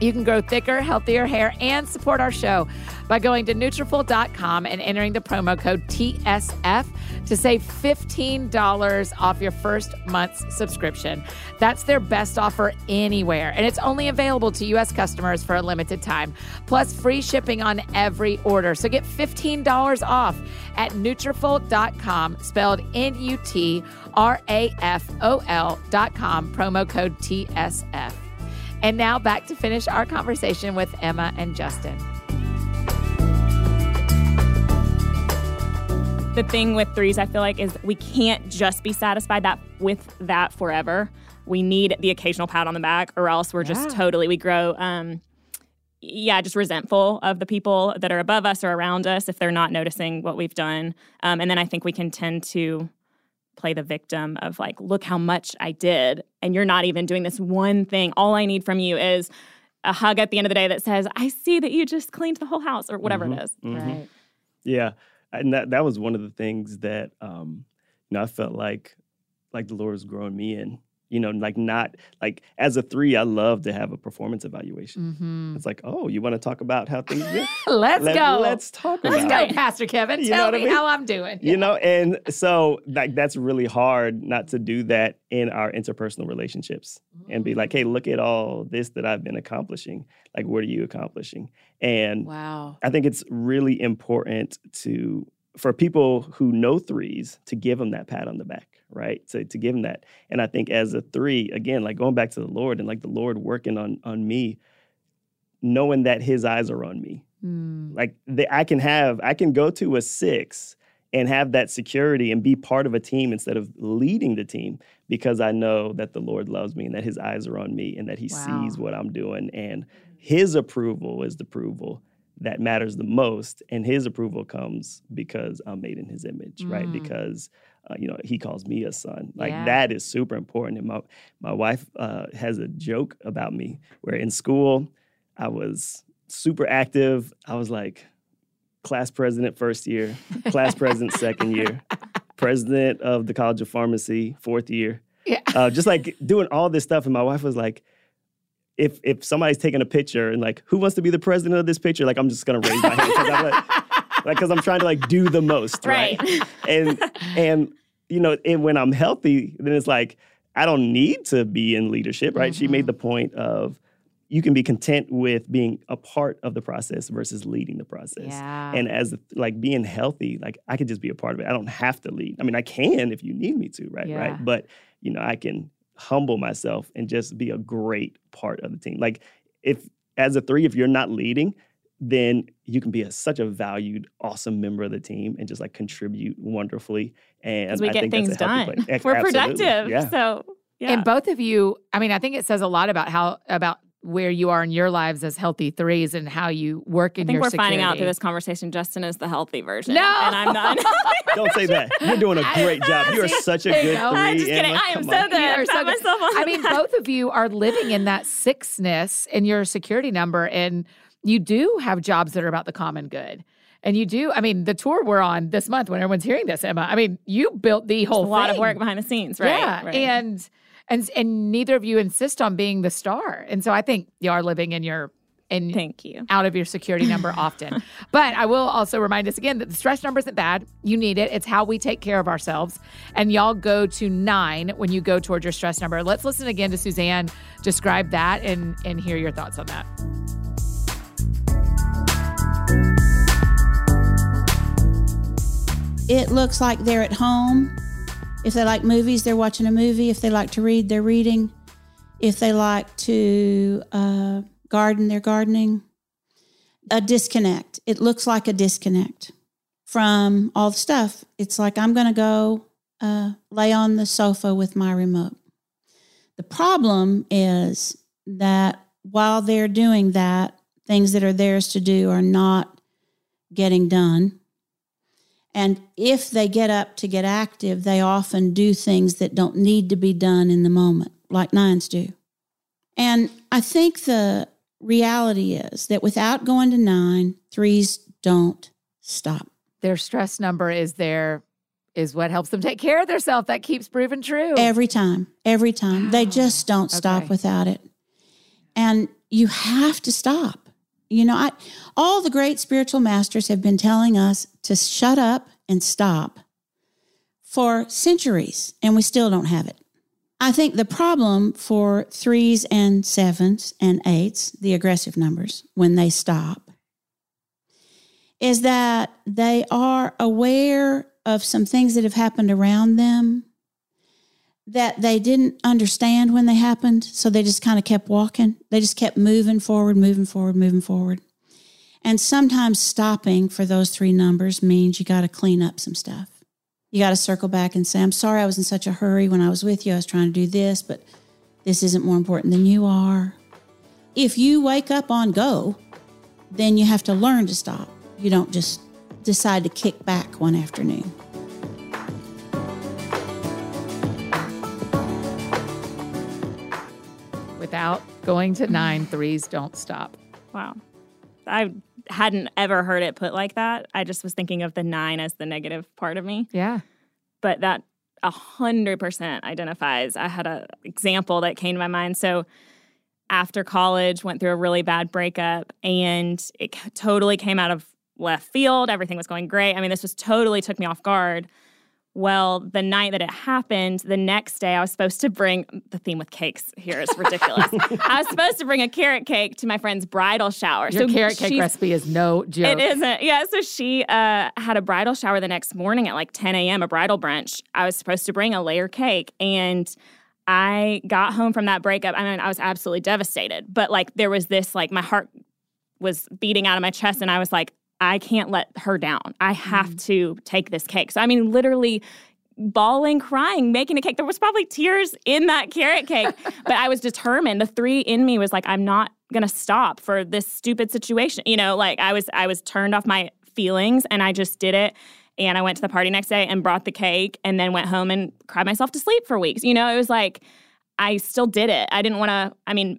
You can grow thicker, healthier hair and support our show by going to Nutrafol.com and entering the promo code TSF to save $15 off your first month's subscription. That's their best offer anywhere, and it's only available to U.S. customers for a limited time, plus free shipping on every order. So get $15 off at Nutrafol.com, spelled N-U-T-R-A-F-O-L dot com, promo code TSF. And now back to finish our conversation with Emma and Justin. The thing with threes, I feel like, is we can't just be satisfied that with that forever. We need the occasional pat on the back, or else we're just totally we grow. Um, yeah, just resentful of the people that are above us or around us if they're not noticing what we've done. Um, and then I think we can tend to play the victim of like, look how much I did, and you're not even doing this one thing. All I need from you is a hug at the end of the day that says, I see that you just cleaned the whole house or whatever mm-hmm, it is. Mm-hmm. Right. Yeah. And that, that was one of the things that, um, you know, I felt like, like the Lord was growing me in you know, like not like as a three, I love to have a performance evaluation. Mm-hmm. It's like, oh, you want to talk about how things go? let's Let, go. Let's talk let's about Let's go, Pastor Kevin. You Tell me I mean? how I'm doing. You yeah. know, and so like that's really hard not to do that in our interpersonal relationships mm-hmm. and be like, hey, look at all this that I've been accomplishing. Like, what are you accomplishing? And wow. I think it's really important to for people who know threes to give them that pat on the back right to, to give him that and i think as a three again like going back to the lord and like the lord working on on me knowing that his eyes are on me mm. like the, i can have i can go to a six and have that security and be part of a team instead of leading the team because i know that the lord loves me and that his eyes are on me and that he wow. sees what i'm doing and his approval is the approval that matters the most and his approval comes because i'm made in his image mm. right because uh, you know he calls me a son. Like yeah. that is super important. And my my wife uh, has a joke about me where in school i was super active. I was like class president first year class president second year president of the college of pharmacy fourth year. Yeah. Uh, just like doing all this stuff. And my wife was like if if somebody's taking a picture and like who wants to be the president of this picture, like I'm just gonna raise my hand because I'm like, like because I'm trying to like do the most, right? right? And and you know, and when I'm healthy, then it's like I don't need to be in leadership, right? Mm-hmm. She made mm-hmm. the point of you can be content with being a part of the process versus leading the process. Yeah. And as like being healthy, like I could just be a part of it. I don't have to lead. I mean, I can if you need me to, right? Yeah. Right. But you know, I can humble myself and just be a great part of the team. Like if as a three, if you're not leading, then you can be a, such a valued, awesome member of the team and just like contribute wonderfully. And we I get things done. We're productive. Yeah. So yeah. And both of you, I mean, I think it says a lot about how about where you are in your lives as healthy threes and how you work in your. I think your we're security. finding out through this conversation Justin is the healthy version. No. And I'm not. Don't say that. You're doing a great job. You are such a good three. I'm just kidding. I am so on. good. So good. I mean, both of you are living in that sixness in your security number and you do have jobs that are about the common good. And you do, I mean, the tour we're on this month when everyone's hearing this, Emma, I mean, you built the whole a lot of work behind the scenes, right? Yeah. Right. And and and neither of you insist on being the star. And so I think you are living in your and thank you out of your security number often. but I will also remind us again that the stress number isn't bad. You need it. It's how we take care of ourselves. And y'all go to nine when you go towards your stress number. Let's listen again to Suzanne describe that and and hear your thoughts on that. It looks like they're at home if they like movies, they're watching a movie. If they like to read, they're reading. If they like to uh, garden, they're gardening. A disconnect. It looks like a disconnect from all the stuff. It's like I'm going to go uh, lay on the sofa with my remote. The problem is that while they're doing that, things that are theirs to do are not getting done. And if they get up to get active, they often do things that don't need to be done in the moment, like nines do. And I think the reality is that without going to nine, threes don't stop. Their stress number is there is what helps them take care of themselves. That keeps proving true. Every time. Every time. They just don't stop okay. without it. And you have to stop. You know, I, all the great spiritual masters have been telling us to shut up and stop for centuries, and we still don't have it. I think the problem for threes and sevens and eights, the aggressive numbers, when they stop, is that they are aware of some things that have happened around them that they didn't understand when they happened. So they just kind of kept walking. They just kept moving forward, moving forward, moving forward. And sometimes stopping for those three numbers means you got to clean up some stuff. You got to circle back and say, I'm sorry I was in such a hurry when I was with you. I was trying to do this, but this isn't more important than you are. If you wake up on go, then you have to learn to stop. You don't just decide to kick back one afternoon. Going to nine, threes don't stop. Wow. I hadn't ever heard it put like that. I just was thinking of the nine as the negative part of me. Yeah. But that a hundred percent identifies. I had an example that came to my mind. So after college, went through a really bad breakup, and it totally came out of left field. Everything was going great. I mean, this was totally took me off guard. Well, the night that it happened, the next day I was supposed to bring the theme with cakes here is ridiculous. I was supposed to bring a carrot cake to my friend's bridal shower. Your so carrot cake recipe is no joke. It isn't. Yeah. So she uh, had a bridal shower the next morning at like 10 a.m., a bridal brunch. I was supposed to bring a layer cake and I got home from that breakup. I mean, I was absolutely devastated, but like there was this, like my heart was beating out of my chest and I was like, I can't let her down. I have mm. to take this cake. So, I mean, literally bawling, crying, making a cake. There was probably tears in that carrot cake, but I was determined. The three in me was like, I'm not gonna stop for this stupid situation. You know, like I was, I was turned off my feelings, and I just did it. And I went to the party next day and brought the cake, and then went home and cried myself to sleep for weeks. You know, it was like I still did it. I didn't want to. I mean,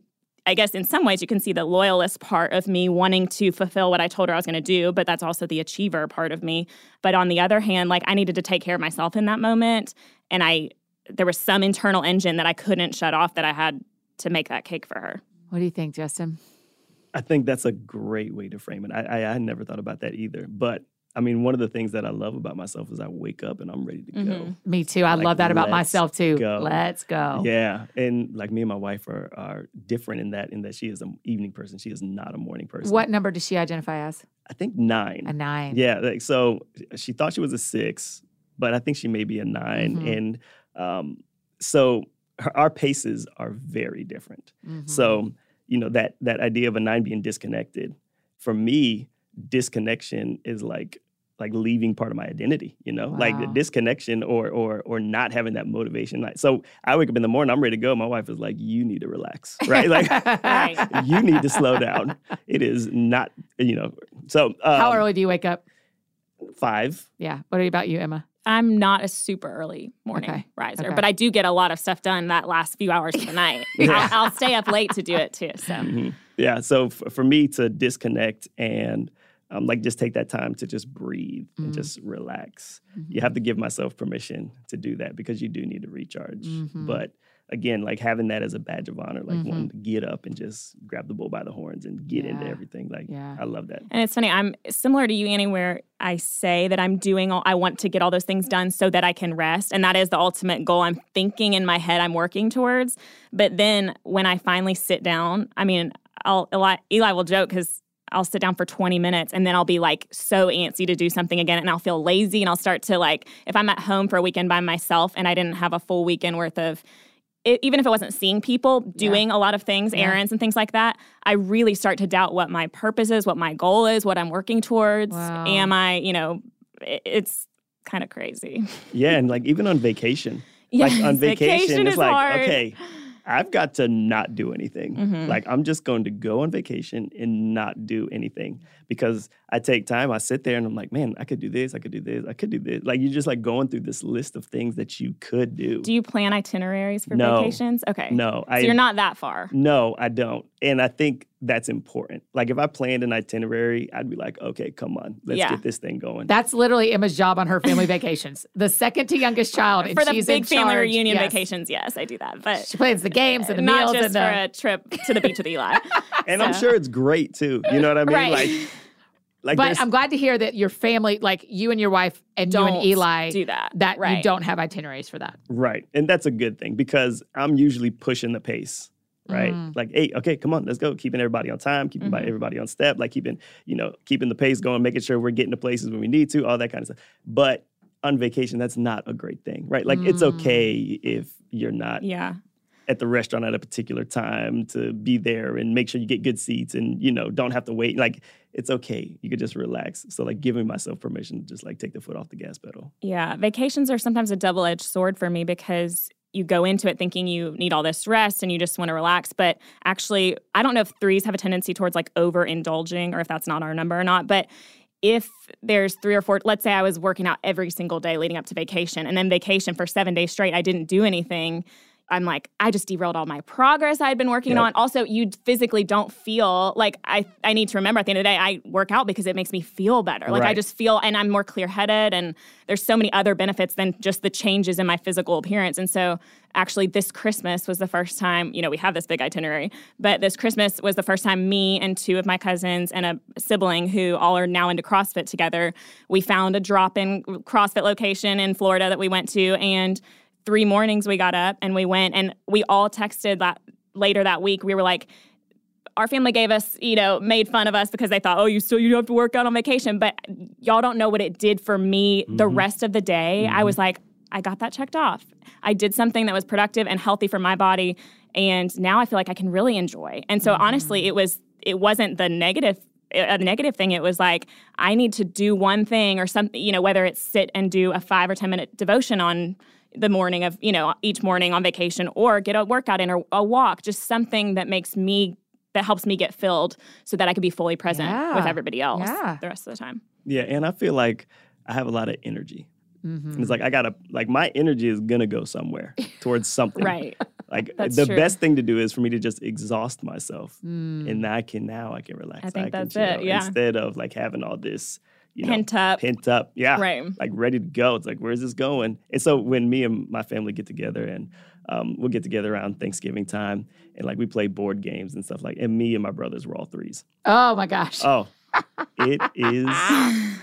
I guess in some ways you can see the loyalist part of me wanting to fulfill what I told her I was going to do, but that's also the achiever part of me. But on the other hand, like I needed to take care of myself in that moment, and I there was some internal engine that I couldn't shut off that I had to make that cake for her. What do you think, Justin? I think that's a great way to frame it. I, I, I never thought about that either, but I mean, one of the things that I love about myself is I wake up and I'm ready to mm-hmm. go. Me too. I like, love that about myself too. Go. Let's go. Yeah, and like me and my wife are are different in that in that she is an evening person. She is not a morning person. What number does she identify as? I think nine. A nine. Yeah. Like, so she thought she was a six, but I think she may be a 9 mm-hmm. And um, so her, our paces are very different. Mm-hmm. So you know that that idea of a nine being disconnected for me disconnection is like like leaving part of my identity, you know, wow. like the disconnection or or or not having that motivation. Like, so I wake up in the morning, I'm ready to go. My wife is like, "You need to relax, right? Like, you need to slow down. It is not, you know." So, um, how early do you wake up? Five. Yeah. What about you, Emma? I'm not a super early morning okay. riser, okay. but I do get a lot of stuff done that last few hours of the night. yeah. I'll, I'll, stay up late to do it too. So, mm-hmm. yeah. So f- for me to disconnect and um, like just take that time to just breathe mm-hmm. and just relax. Mm-hmm. You have to give myself permission to do that because you do need to recharge. Mm-hmm. But again, like having that as a badge of honor, like wanting mm-hmm. to get up and just grab the bull by the horns and get yeah. into everything. Like, yeah. I love that. And it's funny, I'm similar to you, Annie, where I say that I'm doing all, I want to get all those things done so that I can rest. And that is the ultimate goal I'm thinking in my head, I'm working towards. But then when I finally sit down, I mean, I'll, Eli, Eli will joke because I'll sit down for 20 minutes and then I'll be like so antsy to do something again and I'll feel lazy and I'll start to like if I'm at home for a weekend by myself and I didn't have a full weekend worth of it, even if it wasn't seeing people doing yeah. a lot of things, yeah. errands and things like that, I really start to doubt what my purpose is, what my goal is, what I'm working towards. Wow. Am I, you know, it, it's kind of crazy. Yeah, and like even on vacation. Yeah, like on vacation, vacation it's like, hard. okay, I've got to not do anything. Mm-hmm. Like I'm just going to go on vacation and not do anything because I take time. I sit there and I'm like, man, I could do this. I could do this. I could do this. Like you're just like going through this list of things that you could do. Do you plan itineraries for no, vacations? Okay. No, so I, you're not that far. No, I don't. And I think that's important. Like if I planned an itinerary, I'd be like, okay, come on, let's yeah. get this thing going. That's literally Emma's job on her family vacations. The second to youngest child, for the big family charge. reunion yes. vacations. Yes, I do that. But she plans the games and the not meals just and the... for a trip to the beach with Eli. And so. I'm sure it's great too. You know what I mean? Right. Like like but I'm glad to hear that your family, like you and your wife and you and Eli, do that. That right. you don't have itineraries for that. Right, and that's a good thing because I'm usually pushing the pace. Right, mm. like hey, okay, come on, let's go. Keeping everybody on time, keeping mm-hmm. everybody on step, like keeping you know keeping the pace going, making sure we're getting to places when we need to, all that kind of stuff. But on vacation, that's not a great thing, right? Like mm. it's okay if you're not yeah at the restaurant at a particular time to be there and make sure you get good seats and you know don't have to wait. Like it's okay. You could just relax. So like giving myself permission to just like take the foot off the gas pedal. Yeah. Vacations are sometimes a double-edged sword for me because you go into it thinking you need all this rest and you just want to relax. But actually i don't know if threes have a tendency towards like overindulging or if that's not our number or not but if there's three or four, let's say I was working out every single day leading up to vacation, and then vacation for seven days straight, I didn't do anything. I'm like, I just derailed all my progress I'd been working yep. on. Also, you physically don't feel like I, I need to remember at the end of the day, I work out because it makes me feel better. Like right. I just feel, and I'm more clear headed, and there's so many other benefits than just the changes in my physical appearance. And so, actually, this Christmas was the first time, you know, we have this big itinerary, but this Christmas was the first time me and two of my cousins and a sibling who all are now into CrossFit together, we found a drop in CrossFit location in Florida that we went to. And three mornings we got up and we went and we all texted that later that week. We were like, our family gave us, you know, made fun of us because they thought, oh, you still you have to work out on vacation. But y'all don't know what it did for me mm-hmm. the rest of the day. Mm-hmm. I was like, I got that checked off. I did something that was productive and healthy for my body. And now I feel like I can really enjoy. And so mm-hmm. honestly, it was it wasn't the negative a negative thing it was like i need to do one thing or something you know whether it's sit and do a five or ten minute devotion on the morning of, you know, each morning on vacation or get a workout in or a walk, just something that makes me that helps me get filled so that I can be fully present yeah. with everybody else yeah. the rest of the time. Yeah, and I feel like I have a lot of energy. Mm-hmm. And it's like I gotta like my energy is gonna go somewhere towards something. right. Like the true. best thing to do is for me to just exhaust myself, mm. and I can now I can relax. I think I that's can it. Yeah. Instead of like having all this you know, pent up, pent up, yeah, right, like ready to go. It's like, where's this going? And so when me and my family get together, and um, we'll get together around Thanksgiving time, and like we play board games and stuff like. And me and my brothers were all threes. Oh my gosh! Oh, it is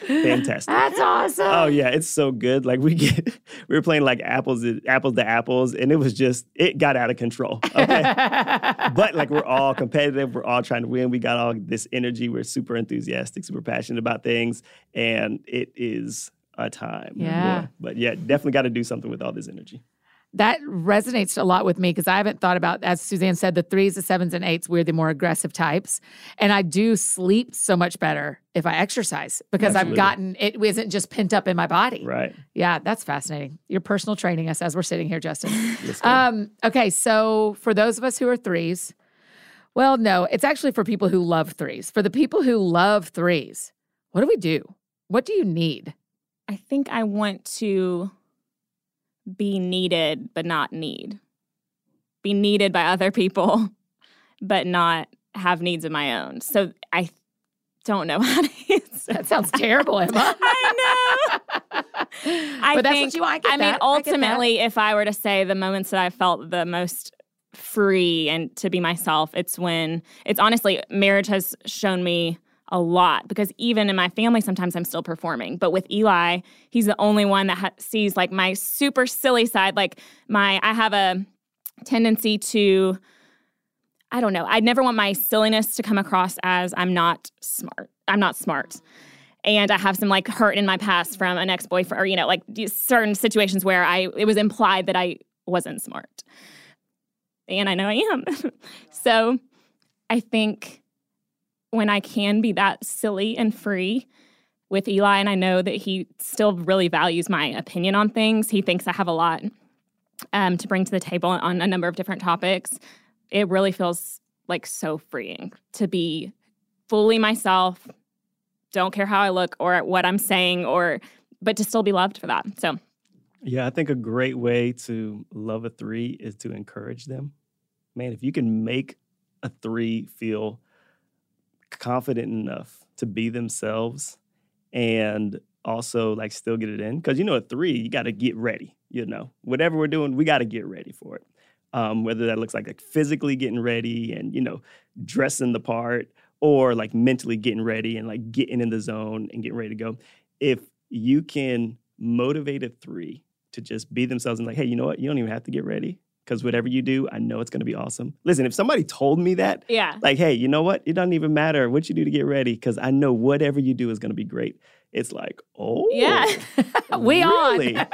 fantastic. That's awesome. Oh yeah, it's so good. Like we get we were playing like apples apples to apples and it was just it got out of control. Okay. but like we're all competitive, we're all trying to win. We got all this energy, we're super enthusiastic, super passionate about things and it is a time. Yeah. But yeah, definitely got to do something with all this energy that resonates a lot with me because I haven't thought about, as Suzanne said, the threes, the sevens, and eights. We're the more aggressive types, and I do sleep so much better if I exercise because Absolutely. I've gotten it isn't just pent up in my body. Right. Yeah, that's fascinating. You're personal training us as we're sitting here, Justin. um, okay, so for those of us who are threes, well, no, it's actually for people who love threes. For the people who love threes, what do we do? What do you need? I think I want to be needed but not need. Be needed by other people but not have needs of my own. So I don't know how to answer. That sounds terrible, Emma. I know. I but that's what you want. I, I mean, ultimately, I if I were to say the moments that I felt the most free and to be myself, it's when it's honestly marriage has shown me a lot because even in my family, sometimes I'm still performing. But with Eli, he's the only one that ha- sees like my super silly side. Like my, I have a tendency to, I don't know, I never want my silliness to come across as I'm not smart. I'm not smart. And I have some like hurt in my past from an ex boyfriend, or, you know, like certain situations where I, it was implied that I wasn't smart. And I know I am. so I think when I can be that silly and free with Eli, and I know that he still really values my opinion on things. He thinks I have a lot um, to bring to the table on a number of different topics. It really feels like so freeing to be fully myself. Don't care how I look or what I'm saying, or but to still be loved for that. So, yeah, I think a great way to love a three is to encourage them. Man, if you can make a three feel confident enough to be themselves and also like still get it in because you know at three you got to get ready you know whatever we're doing we got to get ready for it Um, whether that looks like, like physically getting ready and you know dressing the part, or like mentally getting ready and like getting in the zone and getting ready to go. If you can motivate a three to just be themselves and like, hey, you know what? You don't even have to get ready because whatever you do, I know it's going to be awesome. Listen, if somebody told me that, yeah, like, hey, you know what? It doesn't even matter what you do to get ready because I know whatever you do is going to be great. It's like, oh, yeah, we really? on.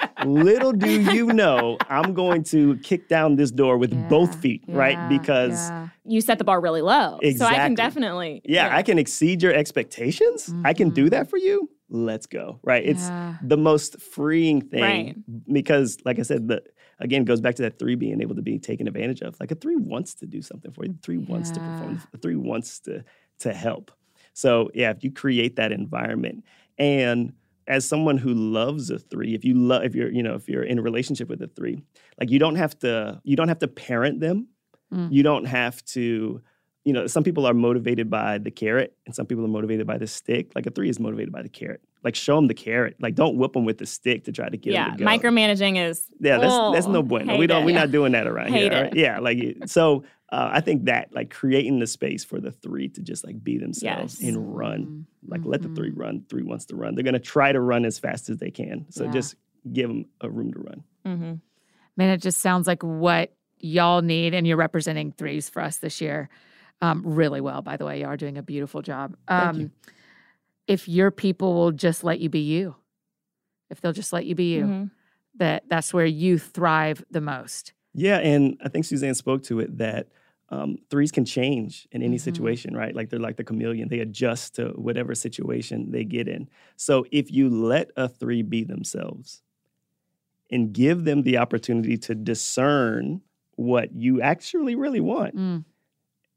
Little do you know, I'm going to kick down this door with Yeah, both feet, yeah, right? Because yeah. you set the bar really low. So I can definitely. yeah, I can exceed your expectations. I can do mm-hmm. that for you. Let's go. Right. It's Yeah. the most freeing thing Right. because, like I said, the again it goes back to that three being able to be taken advantage of. Like a three wants to do something for you. The three wants to perform. Yeah. The three wants to to help. So yeah, if you create that environment and as someone who loves a three, if you love if you're, you know, if you're in a relationship with a three, like you don't have to you don't have to parent them. Mm. You don't have to you know, some people are motivated by the carrot and some people are motivated by the stick. Like a three is motivated by the carrot. Like show them the carrot. Like don't whip them with the stick to try to get yeah. them to go. Micromanaging is. yeah, that's that's no Oh, bueno. We don't it. we're not doing that around Hate here. right? Yeah, like so. Uh, I think that like creating the space for the three to just like be themselves Yes. and run. Like let the three run. Three wants to run. They're gonna try to run as fast as they can. So Yeah. just give them a room to run. hmm Man, it just sounds like what y'all need, and you're representing threes for us this year um, really well. By the way, y'all are doing a beautiful job. Thank Um, you. If your people will just let you be you, if they'll just let you be you, Mhm. that that's where you thrive the most. Yeah, and I think Suzanne spoke to it that um, threes can change in any Mhm. situation, right? Like they're like the chameleon; they adjust to whatever situation they get in. So if you let a three be themselves and give them the opportunity to discern what you actually really want, Mm,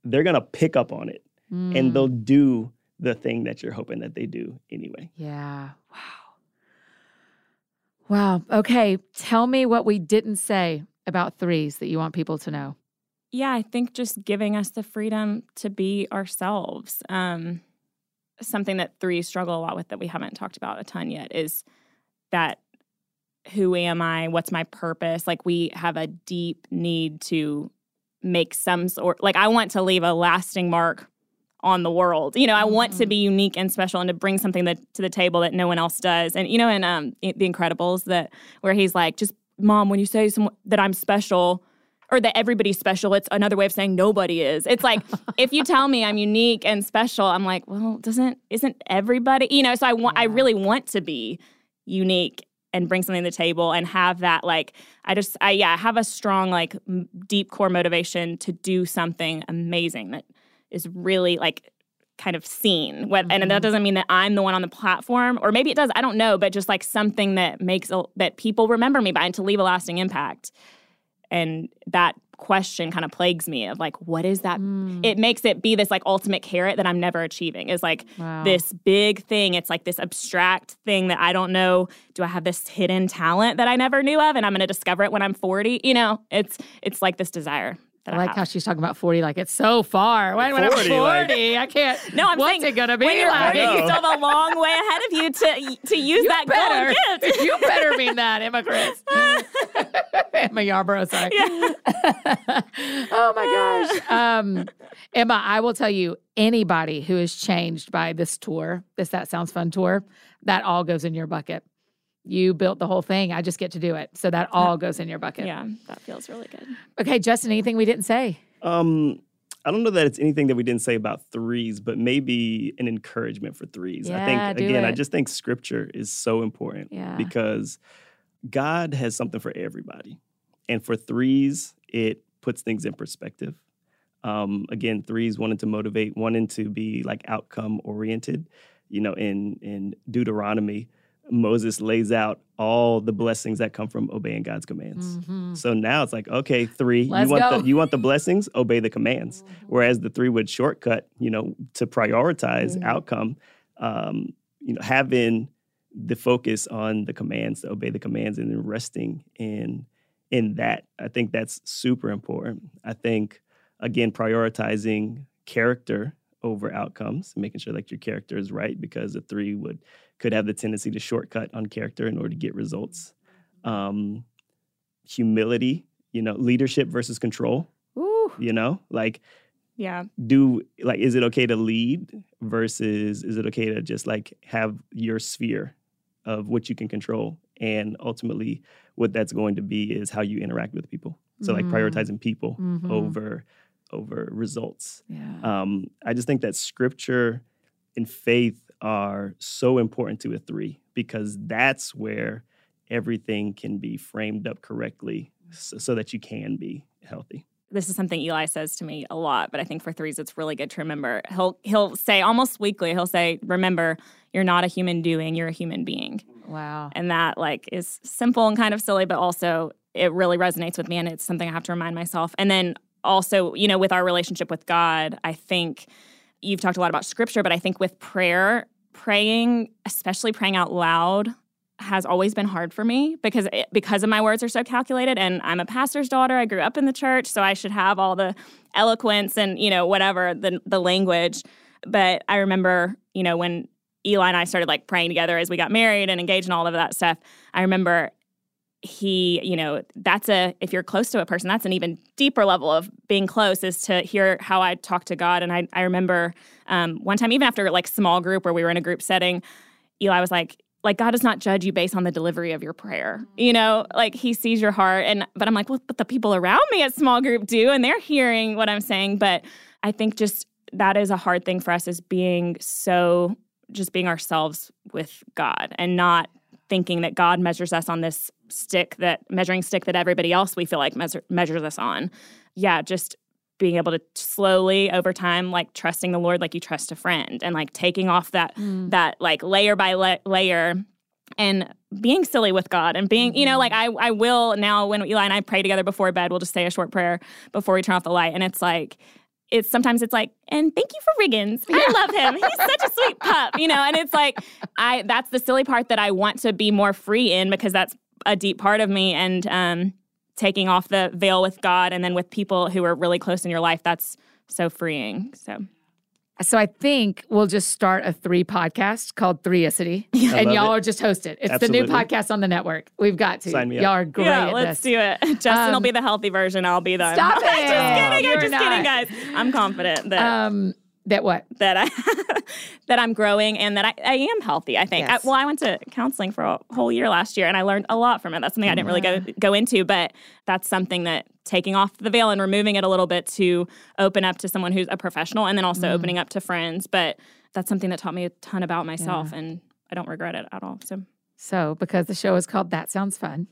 they're gonna pick up on it and mm. they'll do the thing that you're hoping that they do anyway. Yeah. Wow. Wow. Okay. Tell me what we didn't say about threes that you want people to know. Yeah, I think just giving us the freedom to be ourselves. Um, something that threes struggle a lot with that we haven't talked about a ton yet is that who am I? What's my purpose? Like we have a deep need to make some sort like I want to leave a lasting mark on the world. You know, I want to Mhm. be unique and special and to bring something that to the table that no one else does. And you know, in um The Incredibles, that where he's like, just mom, when you say some, that I'm special or that everybody's special, it's another way of saying nobody is. It's like if you tell me I'm unique and special, I'm like, well, doesn't isn't everybody? You know, so I want I really want to be unique and bring something to the table and have that like I just I yeah, have a strong like m- deep core motivation to do something amazing that is really like kind of seen. What and Mhm. that doesn't mean that I'm the one on the platform or maybe it does, I don't know, but just like something that makes a, that people remember me by and to leave a lasting impact. And that question kind of plagues me of like what is that Mm, it makes it be this like ultimate carrot that I'm never achieving is like wow. this big thing. It's like this abstract thing that I don't know. Do I have this hidden talent that I never knew of, and I'm going to discover it when I'm 40? You know, it's it's like this desire I I, like have. how she's talking about 40 like it's so far. When, when I'm 40, 40, like- I can't. no, I'm What's saying it going to be when you're like? 40, you still have a long way ahead of you to to use You that better. gold gift. you better mean that, Emma Chris. Emma Yarborough, sorry. oh my gosh. Um, Emma, I will tell you, anybody who is changed by this tour, this That Sounds Fun tour, that all goes in your bucket. You built the whole thing. I just get to do it. So that all goes in your bucket. yeah, that feels really good. Okay, Justin, anything we didn't say? Um, I don't know that it's anything that we didn't say about threes, but maybe an encouragement for threes. I think do again, I just think scripture is so important Yeah. because God has something for everybody. And for threes, it puts things in perspective. Um, again, threes wanted to motivate, wanting to be like outcome oriented. You know, in in Deuteronomy, Moses lays out all the blessings that come from obeying God's commands. Mhm. So now it's like, okay, three, Let's you want go. the you want the blessings, obey the commands. Whereas the three would shortcut, you know, to prioritize Mhm. outcome, um, you know, having the focus on the commands, to obey the commands, and then resting in in that. I think that's super important. I think again, prioritizing character over outcomes, making sure like your character is right, because the three would could have the tendency to shortcut on character in order to get results. Um, humility, you know, leadership versus control. Ooh. You know, like yeah. Do like is it okay to lead versus is it okay to just like have your sphere of what you can control and ultimately what that's going to be is how you interact with people. So like Mm-hmm. prioritizing people Mhm. over over results. Yeah. Um, I just think that scripture and faith are so important to a three because that's where everything can be framed up correctly so, so that you can be healthy. this is something Eli says to me a lot, but I think for threes it's really good to remember. He'll he'll say almost weekly, he'll say, "Remember, you're not a human doing, you're a human being." wow. And that like is simple and kind of silly, but also it really resonates with me and it's something I have to remind myself. And then also, you know, with our relationship with God, I think you've talked a lot about scripture, but I think with prayer, praying, especially praying out loud, has always been hard for me because it, because of my words are so calculated and I'm a pastor's daughter. I grew up in the church, so I should have all the eloquence and, you know, whatever the the language. But I remember, you know, when Eli and I started like praying together as we got married and engaged and all of that stuff. I remember he, you know, that's a if you're close to a person, that's an even deeper level of being close is to hear how I talk to God. And I I remember um, one time, even after like small group where we were in a group setting, Eli was like, like God does not judge you based on the delivery of your prayer. You know, like he sees your heart. And but I'm like, well, but the people around me at small group do, and they're hearing what I'm saying. But I think just that is a hard thing for us is being so just being ourselves with God and not thinking that God measures us on this stick that measuring stick that everybody else we feel like measure, measures us on. Yeah, just being able to slowly over time like trusting the Lord like you trust a friend and like taking off that mm. that like layer by la- layer and being silly with God and being, you know, mm-hmm. like I I will now when Eli and I pray together before bed, we'll just say a short prayer before we turn off the light. And it's like it's sometimes it's like, and thank you for Riggins. I love him. He's such a sweet pup, you know. And it's like, I that's the silly part that I want to be more free in because that's a deep part of me. And um, taking off the veil with God and then with people who are really close in your life, that's so freeing. So So I think we'll just start a three podcast called Threeicity, I and y'all it. will just host it. It's the new podcast on the network. We've got to. Sign me up. Y'all are great yeah, let's this. do it. Justin will Um, be the healthy version. I'll be the. Stop I'm just it. kidding. You're I'm just not. kidding, guys. I'm confident that Um, that what? that I that I'm growing and that I, I am healthy. I think. Yes. I, well, I went to counseling for a whole year last year, and I learned a lot from it. That's something I didn't really go mm-hmm. go into, but that's something that taking off the veil and removing it a little bit to open up to someone who's a professional, and then also mm-hmm. opening up to friends. But that's something that taught me a ton about myself, and I don't regret it at all. So. So because the show is called That Sounds Fun,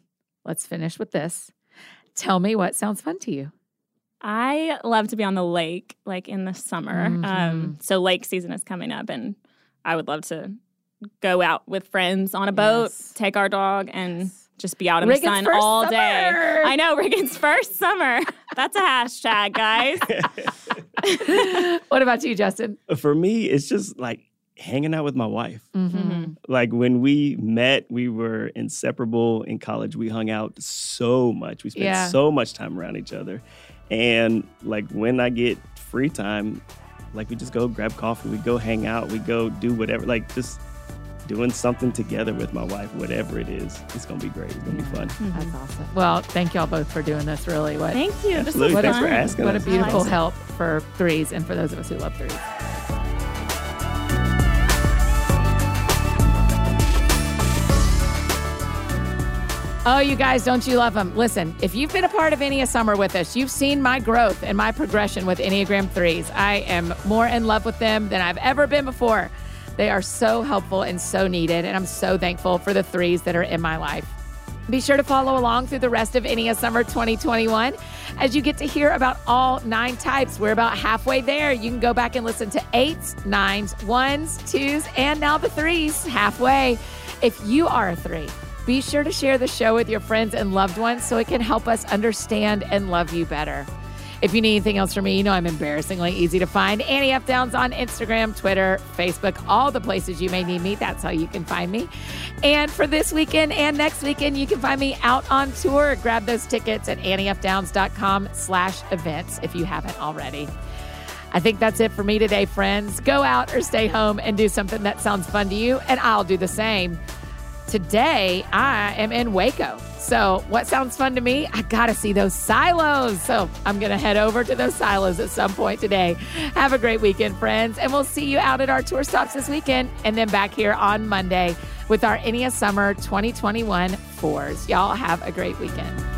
let's finish with this. Tell me what sounds fun to you. I love to be on the lake, like in the summer. Um, so lake season is coming up, and I would love to go out with friends on a boat, Yes. take our dog, and just be out in Riggins' the sun first all day. I know Riggins' first summer. That's a hashtag, guys. What about you, Justin? For me, it's just like hanging out with my wife. Mm-hmm. Like when we met, we were inseparable in college. We hung out so much. We spent Yeah. so much time around each other. And like when I get free time, like we just go grab coffee, we go hang out, we go do whatever, like just doing something together with my wife, whatever it is. It's gonna be great. It's gonna be fun. That's mm-hmm. awesome. Well, thank y'all both for doing this. Really, what Thank you. This Absolutely. was Thanks fun. for asking what a beautiful Nice. help for threes and for those of us who love threes. Oh, you guys, don't you love them? Listen, if you've been a part of Enneagram Summer with us, you've seen my growth and my progression with Enneagram 3s. I am more in love with them than I've ever been before. They are so helpful and so needed, and I'm so thankful for the threes that are in my life. Be sure to follow along through the rest of Enneagram Summer 2021 as you get to hear about all nine types. We're about halfway there. You can go back and listen to eights, nines, ones, twos, and now the threes halfway. If you are a three, be sure to share the show with your friends and loved ones so it can help us understand and love you better. If you need anything else from me, you know I'm embarrassingly easy to find. Annie F. Downs on Instagram, Twitter, Facebook, all the places you may need me. That's how you can find me. And for this weekend and next weekend, you can find me out on tour. Grab those tickets at anniefdowns.com slash events if you haven't already. I think that's it for me today, friends. Go out or stay home and do something that sounds fun to you, and I'll do the same. Today, I am in Waco. So, what sounds fun to me? I got to see those silos. So, I'm going to head over to those silos at some point today. Have a great weekend, friends. And we'll see you out at our tour stops this weekend and then back here on Monday with our Enneagram Summer 2021 fours. Y'all have a great weekend.